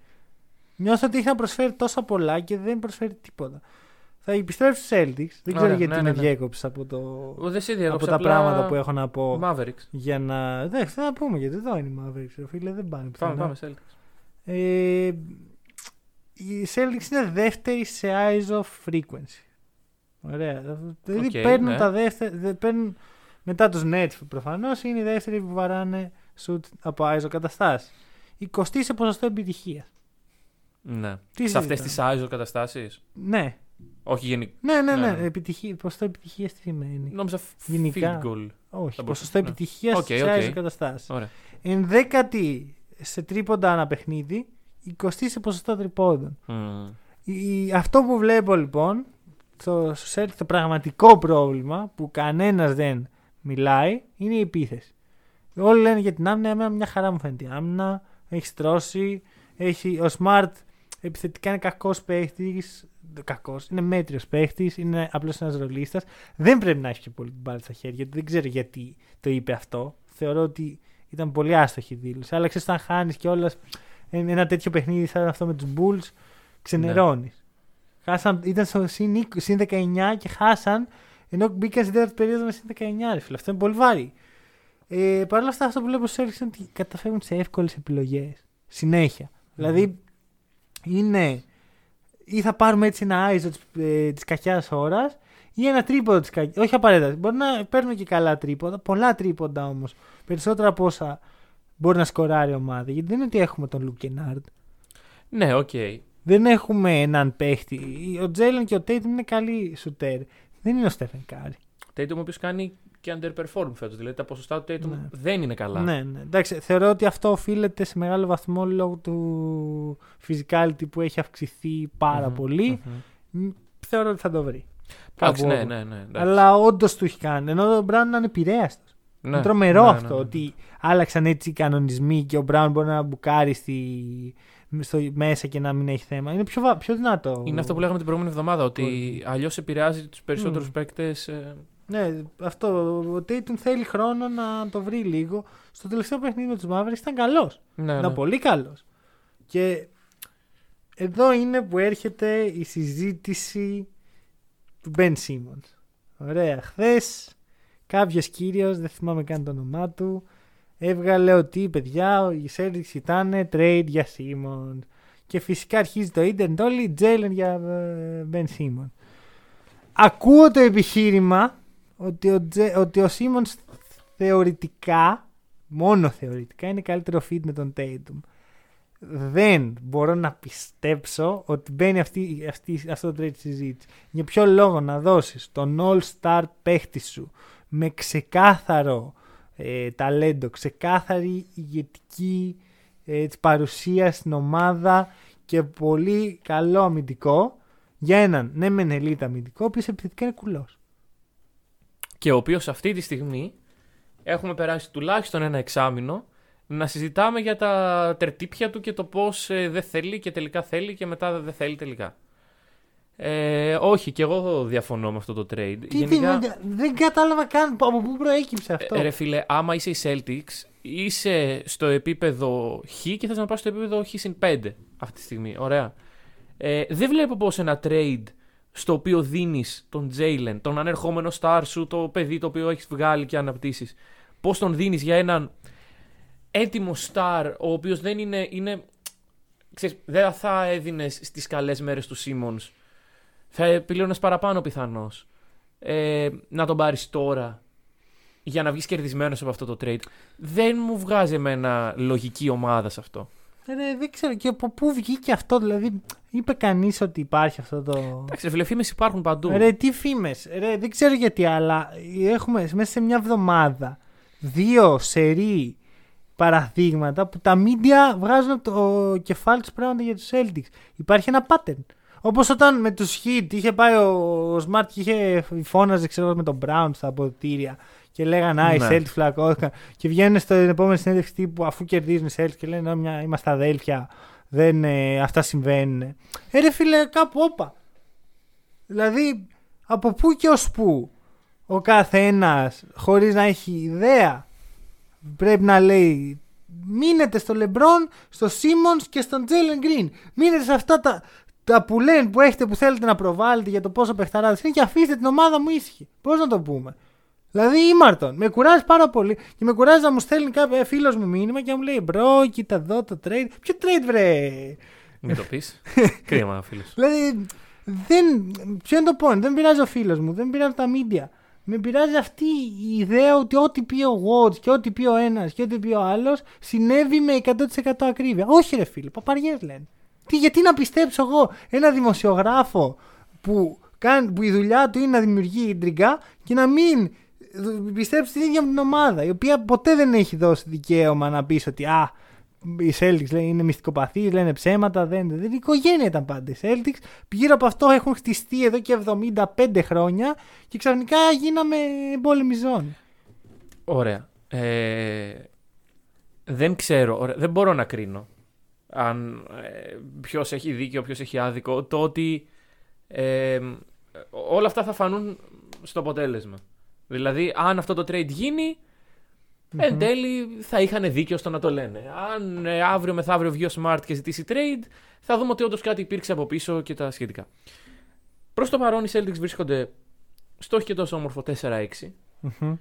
Νιώθω ότι έχει να προσφέρει τόσα πολλά και δεν προσφέρει τίποτα. Θα επιστρέψει στους Celtics. Δεν ξέρω Ωραία, γιατί ναι, με ναι, ναι. διέκοψε από, το, Ο, Δεν σε από διέκοψε, τα απλά πράγματα που έχω να πω. Mavericks. Για να. Δεν θα να πούμε γιατί εδώ είναι η Mavericks, ρε φίλε, δεν πάνε Πάμε, πουθενά. πάμε, Celtics. Ε, η Celtics είναι δεύτερη σε eyes of frequency. Ωραία. Δηλαδή Οκ, παίρνουν ναι. τα δεύτερα. δε- παίρνουν, μετά τους Nets προφανώς είναι οι δεύτεροι που βαράνε shoot από eyes of καταστάσει. 20 σε ποσοστό επιτυχίας. Ναι. Τι σε αυτές τις συζητάμε; Iso καταστάσεις; Ναι. Όχι γενικά. Ναι, ναι, ναι. Ναι, ναι. Επιτυχία, ποσοστό επιτυχίας τι σημαίνει; Νόμιζα Γενικά. field goal. Όχι. Θα Ποσοστό μπορούσε, ναι. επιτυχίας Οκ, σε OK. iso καταστάσεις. Ωραία. Ενδέκατη σε τρίποντα ένα παιχνίδι, 20 σε ποσοστό τριπόντων. Μμμ. Η- αυτό που βλέπω λοιπόν, το, στους Celtics το πραγματικό πρόβλημα που κανένας δεν μιλάει είναι η επίθεση. Όλοι λένε για την άμυνα, εμένα μια χαρά μου φαίνεται η άμυνα, έχει στρώσει, έχει, ο Smart επιθετικά είναι κακός παίχτης, κακός, είναι μέτριος παίχτης, είναι απλώς ένας ρολίστας. Δεν πρέπει να έχει και πολύ την μπάλα στα χέρια του, δεν ξέρω γιατί το είπε αυτό. Θεωρώ ότι ήταν πολύ άστοχη η δήλωση. Αλλά ξέρεις, όταν χάνεις και όλα ένα τέτοιο παιχνίδι σαν αυτό με τους Bulls, ξενερώνεις. Χάσαν, ήταν στο συν, 20, συν 19 και χάσαν ενώ μπήκαν στην τέταρτη περίοδο με συν 19. Ρε φίλε. Αυτό είναι πολύ βαρύ. Ε, Παρ' όλα αυτά, αυτό που βλέπω στους Celtics είναι ότι καταφεύγουν σε εύκολες επιλογές. Συνέχεια. Δηλαδή, είναι ή θα πάρουμε έτσι ένα iso της ε, της κακιάς ώρας ή ένα τρίποντο της κακιάς. Όχι απαραίτητα. Μπορεί να παίρνουν και καλά τρίποντα. Πολλά τρίποντα όμως. Περισσότερα από όσα μπορεί να σκοράρει η ομάδα. Γιατί δεν είναι ότι έχουμε τον Λουκ Κενάρντ. Ναι, οκ. Δεν έχουμε έναν παίχτη. Ο Τζέιλεν και ο Tatum είναι καλοί σουτέρ. Δεν είναι ο Στέφεν Κάρι. Tatum ο οποίος κάνει και underperform φέτος. Δηλαδή τα ποσοστά του Tatum Ναι. δεν είναι καλά. Ναι, ναι. Εντάξει, θεωρώ ότι αυτό οφείλεται σε μεγάλο βαθμό λόγω του physicality που έχει αυξηθεί πάρα Μμμ, πολύ. μμμ. Μ, Θεωρώ ότι θα το βρει. Εντάξει, Κάπου ναι, όπου. ναι, ναι. εντάξει. Αλλά όντως του έχει κάνει. Ενώ ο Μπράουν είναι ανεπηρέαστος. Ναι, είναι τρομερό ναι, ναι, αυτό ναι. ότι άλλαξαν έτσι οι κανονισμοί και ο Μπράουν μπορεί να μπουκάρει στη, στο, μέσα και να μην έχει θέμα. Είναι πιο, βα- πιο δυνατό. Είναι αυτό που λέγαμε την προηγούμενη εβδομάδα, ότι αλλιώς επηρεάζει τους περισσότερους Μμ. παίκτες. Ναι, αυτό. Ο Tatum θέλει χρόνο να το βρει λίγο. Στο τελευταίο παιχνίδι με τους Mavericks ήταν καλός. Ναι, Ήταν ναι. πολύ καλός. Και εδώ είναι που έρχεται η συζήτηση του Ben Simmons. Ωραία. Χθες κάποιος κύριος, δεν θυμάμαι καν το όνομά του, έβγαλε ότι παιδιά οι Celtics ήταν trade για Simmons. Και φυσικά αρχίζει το ίντερνετ όλοι, Τζέιλεν για ε, Μπεν Σίμον. Ακούω το επιχείρημα ότι ο, Τζε, ότι ο Σίμονς θεωρητικά, μόνο θεωρητικά, είναι καλύτερο fit με τον Tatum. Δεν μπορώ να πιστέψω ότι μπαίνει αυτή, αυτή, αυτό το trade συζήτηση. Για ποιο λόγο να δώσεις τον all-star παίχτη σου με ξεκάθαρο ε, ταλέντο, ξεκάθαρη ηγετική ε, παρουσίας στην ομάδα και πολύ καλό αμυντικό για έναν ναι μεν ελίτ αμυντικό, ο οποίος επιθετικά είναι κουλός. Και ο οποίος αυτή τη στιγμή έχουμε περάσει τουλάχιστον ένα εξάμεινο να συζητάμε για τα τερτύπια του και το πώς δεν θέλει και τελικά θέλει και μετά δεν θέλει τελικά. Ε, όχι, και εγώ διαφωνώ με αυτό το trade. Τι, Γενικά, τι, δεν κατάλαβα καν από πού προέκυψε αυτό. Ε, ρε φίλε, άμα είσαι η Celtics, είσαι στο επίπεδο Χ και θες να πας στο επίπεδο Χ συν 5 αυτή τη στιγμή. Ωραία. Ε, δεν βλέπω πώς ένα trade στο οποίο δίνεις τον Jalen, τον ανερχόμενο star σου, το παιδί το οποίο έχεις βγάλει και αναπτύσσεις, πώς τον δίνεις για έναν έτοιμο star, ο οποίος δεν είναι. είναι ξέρεις, δεν θα έδινες στις καλές μέρες του Simmons. Θα επιλέγονε παραπάνω πιθανώ. Ε, να τον πάρεις τώρα για να βγεις κερδισμένος από αυτό το trade. Δεν μου βγάζει εμένα λογική ομάδα σε αυτό. Ρε, δεν ξέρω και από πού βγήκε αυτό, δηλαδή είπε κανείς ότι υπάρχει αυτό το. Εντάξει, φίλε, φήμες υπάρχουν παντού. Ρε, τι φήμες; δεν ξέρω γιατί, αλλά έχουμε μέσα σε μια εβδομάδα δύο σερή παραδείγματα που τα media βγάζουν το κεφάλι τους πράγματα για τους Celtics. Υπάρχει ένα pattern. Όπως όταν με τους Heat είχε πάει ο Smart και είχε φώναζε ξέρω, με τον Brown στα αποδητήρια και λέγανε Α, οι Celtics φλακώθηκαν. Και βγαίνουν στην επόμενη συνέντευξη τύπου αφού κερδίζουν οι Celtics και λένε μια, Είμαστε αδέλφια. Δεν, ε, αυτά συμβαίνουν. Ε, ρε φίλε, κάπου όπα. Δηλαδή, από πού και ως πού ο κάθε ένα χωρίς να έχει ιδέα πρέπει να λέει μείνετε στο Λεμπρόν, στο Σίμον και στον Τζέιλεν Γκριν. Μείνετε σε αυτά τα, τα που λένε που έχετε που θέλετε να προβάλλετε για το πόσο παιχταράδες είναι και αφήστε την ομάδα μου ήσυχη. Πώς να το πούμε. Δηλαδή ήμαρτον. Με κουράζει πάρα πολύ και με κουράζει να μου στέλνει κάποιο φίλος μου μήνυμα και να μου λέει Μπρο, κοίτα εδώ το trade. Ποιο trade, βρε; Μην το πεις. Κρίμα, φίλος. Δηλαδή, δεν, ποιο είναι το point; Δεν πειράζει ο φίλος μου, δεν πειράζει τα media. Με πειράζει αυτή η ιδέα ότι ό,τι πει ο Watts και ό,τι πει ο ένας και ό,τι πει ο άλλος συνέβη με 100% ακρίβεια. Όχι, ρε φίλε, παπαριές λένε. Τι, γιατί να πιστέψω εγώ ένα δημοσιογράφο που, κάνει, που η δουλειά του είναι να δημιουργεί ίντριγκα και να μην πιστέψει την ίδια την ομάδα, η οποία ποτέ δεν έχει δώσει δικαίωμα να πεις ότι α, οι Celtics λένε, είναι μυστικοπαθείς, λένε ψέματα. Δεν, δεν, η οικογένεια ήταν πάντα οι Celtics. Γύρω από αυτό έχουν χτιστεί εδώ και 75 χρόνια και ξαφνικά γίναμε πόλεμη ζώνη. Ωραία. Ε, δεν ξέρω, δεν μπορώ να κρίνω αν ε, ποιος έχει δίκιο, ποιος έχει άδικο. Το ότι ε, όλα αυτά θα φανούν στο αποτέλεσμα. Δηλαδή, αν αυτό το trade γίνει, mm-hmm. εν τέλει θα είχαν δίκιο στο να το λένε. Αν ε, αύριο μεθαύριο βγει ο Smart και ζητήσει trade, θα δούμε ότι όντως κάτι υπήρξε από πίσω και τα σχετικά. Προς το παρόν, οι Celtics βρίσκονται στο όχι και τόσο όμορφο 4-6. Mm-hmm.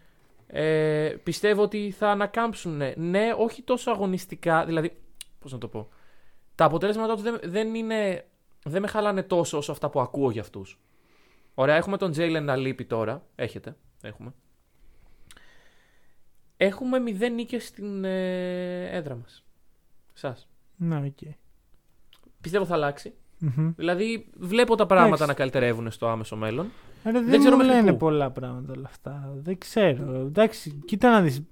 Ε, πιστεύω ότι θα ανακάμψουν. Ναι, ναι όχι τόσο αγωνιστικά. Δηλαδή, πώς να το πω. Τα αποτέλεσματά τους δεν, δεν, είναι, δεν με χαλάνε τόσο όσο αυτά που ακούω για αυτούς. Ωραία, έχουμε τον Jalen να λείπει τώρα. Έχετε. Έχουμε. Έχουμε μηδέν νίκες στην ε, έδρα μας. Σας. Να, OK. Okay. Πιστεύω θα αλλάξει Δηλαδή βλέπω τα πράγματα να καλυτερεύουν στο άμεσο μέλλον. δεν, δεν ξέρω μου λένε πολλά πράγματα όλα αυτά. Δεν ξέρω. Εντάξει, κοίτα να δεις.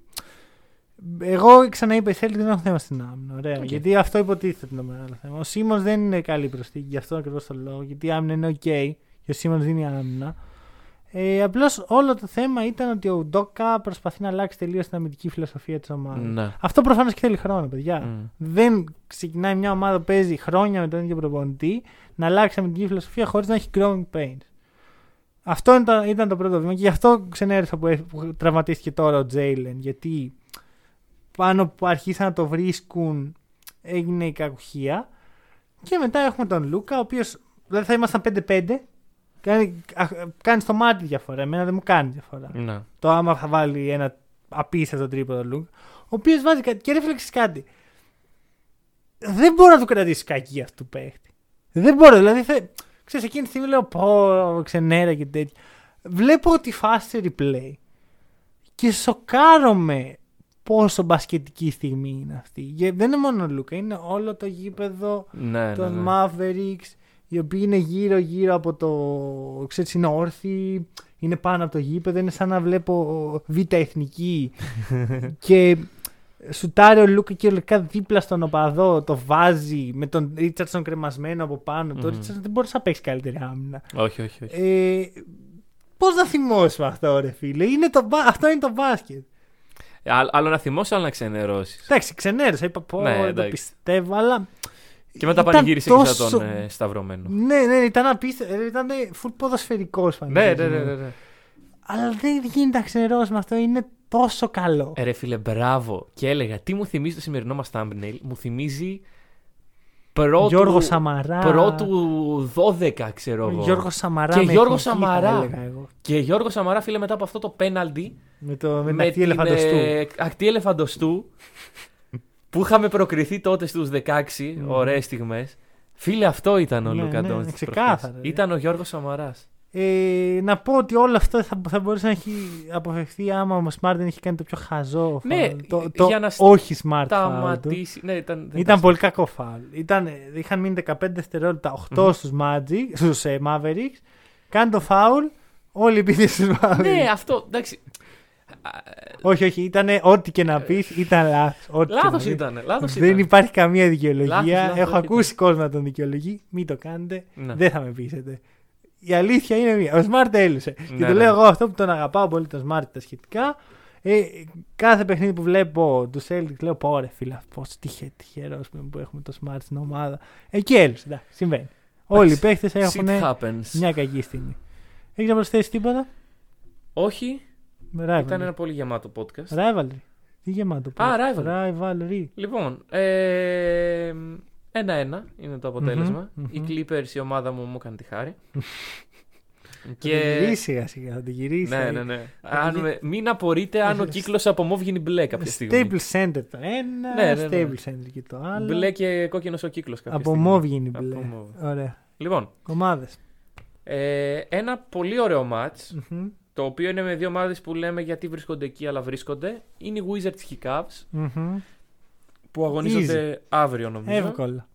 Εγώ ξαναείπα, θέλει δεν έχω θέμα στην άμυνα. Ωραία. Γιατί αυτό υποτίθεται το μεγάλο θέμα. Ο Σίμονς δεν είναι καλή προσθήκη, γι' αυτό ακριβώς το λόγο. Γιατί η άμυνα είναι OK και ο Σίμονς δίνει άμυνα. Ε, Απλώς όλο το θέμα ήταν ότι ο Ουντόκα προσπαθεί να αλλάξει τελείως την αμυντική φιλοσοφία της ομάδας. Ναι. Αυτό προφανώς και θέλει χρόνο, παιδιά. Mm. Δεν ξεκινάει μια ομάδα που παίζει χρόνια με τον ίδιο προπονητή να αλλάξει αμυντική φιλοσοφία χωρίς να έχει growing pains. Αυτό ήταν, ήταν το πρώτο βήμα και γι' αυτό ξενέρωσα που, που τραυματίστηκε τώρα ο Τζέιλεν. Γιατί πάνω που αρχίσαν να το βρίσκουν έγινε η κακουχία. Και μετά έχουμε τον Λούκα, ο οποίος δηλαδή θα ήμασταν 5-5 Κάνει, κάνει στο μάτι διαφορά. Εμένα δεν μου κάνει διαφορά. Ναι. Το άμα θα βάλει ένα απίστευτο τρίποδο Λουκ. Ο οποίος βάζει κάτι. Και ρέφλεξε κάτι. δεν μπορώ να του κρατήσει κακή αυτού του παίχτη. Δεν μπορώ. Δηλαδή, θε... ξέρεις, εκείνη τη στιγμή λέω πω ξενέρα και τέτοια. Βλέπω τη φάση replay και σοκάρομαι πόσο μπασκετική στιγμή είναι αυτή. Και δεν είναι μόνο ο Λούκα, είναι όλο το γήπεδο Ναι, ναι, των ναι. Mavericks, οι οποίοι είναι γύρω-γύρω από το. ξέρεις, είναι όρθιοι, είναι πάνω από το γήπεδο. Είναι σαν να βλέπω β' εθνική. και σουτάρει ο Λούκα κυριολεκτικά δίπλα στον οπαδό, το βάζει με τον Ρίτσαρdsον κρεμασμένο από πάνω. Το Μμμ. Ρίτσαρdsον δεν μπορούσε να παίξει καλύτερη άμυνα. Όχι, όχι, όχι. Ε, Πώς να θυμώσουμε αυτό, ρε φίλε; Είναι το, μπα- αυτό είναι το μπάσκετ. Ε, Άλλο, άλλο να θυμώσει, άλλο να ξενερώσεις. Εντάξει, ξενέρωσα. Είπα πω, Ναι, δεν το εντάξει. πιστεύω, αλλά. Και μετά ήταν πανηγύρισε και σαν τόσο- τον ε, Σταυρωμένο. Ναι, ναι, ήταν απίστευτο. Ήταν full ποδοσφαιρικός Ναι, ναι, ναι, ναι, ναι. Αλλά δεν γίνεται να ξενερώσουμε αυτό. Είναι τόσο καλό. Ε, ρε φίλε, μπράβο. Και έλεγα, τι μου θυμίζει το σημερινό μας thumbnail. Μου θυμίζει πρώτου, Γιώργο Σαμαρά. πρώτου 12, ξέρω εγώ. Γιώργο Σαμαρά. Και με Γιώργο εθνική, θα Σαμαρά. έλεγα εγώ. Και Γιώργο Σαμαρά, φίλε, μετά από αυτό το πέναλτι. Με, το, με, με την αυτή ελεφαντοστού. ε, ακτή ελεφαντοστού που είχαμε προκριθεί τότε στους 16 Μμμ. ωραίες στιγμές. Φίλε, αυτό ήταν ο Ναι, Λούκα ναι, Ντόντσιτς ναι, προχθές. ξεκάθαρα, ρε. Ήταν ο Γιώργος Σαμαράς. Ε, να πω ότι όλο αυτό θα, θα μπορούσε να έχει αποφευθεί άμα ο Smart δεν είχε κάνει το πιο χαζό Ναι, foul. το, το για να όχι smart foul του. Σταματήσει. Ναι, ήταν, δεν Ήταν τα- πολύ κακό φάουλ. Ήταν, είχαν μείνει 15 δευτερόλεπτα, 8 στους Magic, στους ε, Mavericks. Κάνει το φάουλ, όλοι πήγε στους Mavericks. Ναι, αυτό, εντάξει. Όχι, όχι, ήταν ό,τι και να πεις, ήταν λάθος. Λάθος ήταν, λάθος Δεν ήταν. υπάρχει καμία δικαιολογία. Λάθος, λάθος, Έχω όχι, ακούσει κόσμο να τον δικαιολογεί. Μην το κάνετε. Ναι. Δεν θα με πείσετε. Η αλήθεια είναι μία. Ο Smart έλυσε. και Ναι, το ναι. λέω εγώ αυτό που τον αγαπάω πολύ τον Smart τα σχετικά. Ε, κάθε παιχνίδι που βλέπω του Celtics λέω πω ρε φίλε, πώς τυχε, τυχερός που έχουμε το Smart στην ομάδα. Εκεί έλυσε. Εντάξει, συμβαίνει. Όλοι οι παίχτε έχουν Shit happens. μια κακή στιγμή. Έχεις να προσθέσεις τίποτα; Όχι, Με Rivalry. ήταν ένα πολύ γεμάτο podcast. Rivalry. Τι γεμάτο. Α, podcast; rivalry. Rivalry. Λοιπόν, ε, ένα-ένα είναι το αποτελεσμα Μμμ, Η μμμ. Clippers, η ομάδα μου, μου έκανε τη χάρη. Θα και... το γυρίσει σιγά σιγά. Θα το γυρίσει. Ναι, ναι, ναι. Θα Αν το με- μην απορείτε αν ο κύκλος από μοβ γίνει μπλε κάποια στιγμή. Stable Center το ένα, Ναι, ναι, ναι. Stable Center και το άλλο. Μπλε και κόκκινος ο κύκλος κάποια Από στιγμή. μόβ γίνει Από μπλε. μauve. Ωραία. Λοιπόν, Ομάδε. ε, ένα πολύ ωραίο μάτς, το οποίο είναι με δύο ομάδες που λέμε γιατί βρίσκονται εκεί αλλά βρίσκονται, είναι οι Wizards και οι Cavs, που αγωνίζονται αύριο νομίζω. Εύκολο.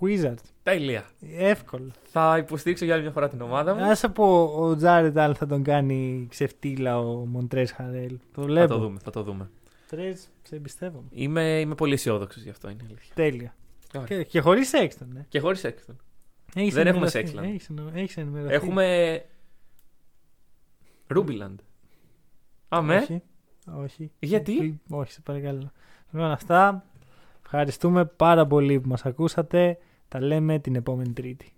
Wizard. Τέλεια. Εύκολο. Θα υποστήριξω για άλλη μια φορά την ομάδα μου. Άσε πω ο Τζάρετ Άλ θα τον κάνει ξεφτύλα ο Μοντρές Χαρέλ. Το Θα βλέπω. το δούμε, θα το δούμε. Τρες, σε εμπιστεύομαι. Είμαι, είμαι πολύ αισιόδοξος γι' αυτό, είναι η αλήθεια. Τέλεια. Ωραία. Και, και χωρίς έξτον, ναι. Και χωρίς έξτον. Έχεις Δεν έχουμε ενημερωθεί. Sexland. Έχεις, εννο- έχεις ενημερωθεί. Έχουμε. Ρούμπιλαντ. Αμέ. Όχι. Όχι. Γιατί; Όχι, σε παρακαλώ. Λοιπόν, αυτά. Ευχαριστούμε πάρα πολύ που μας ακούσατε. Τα λέμε την επόμενη Τρίτη.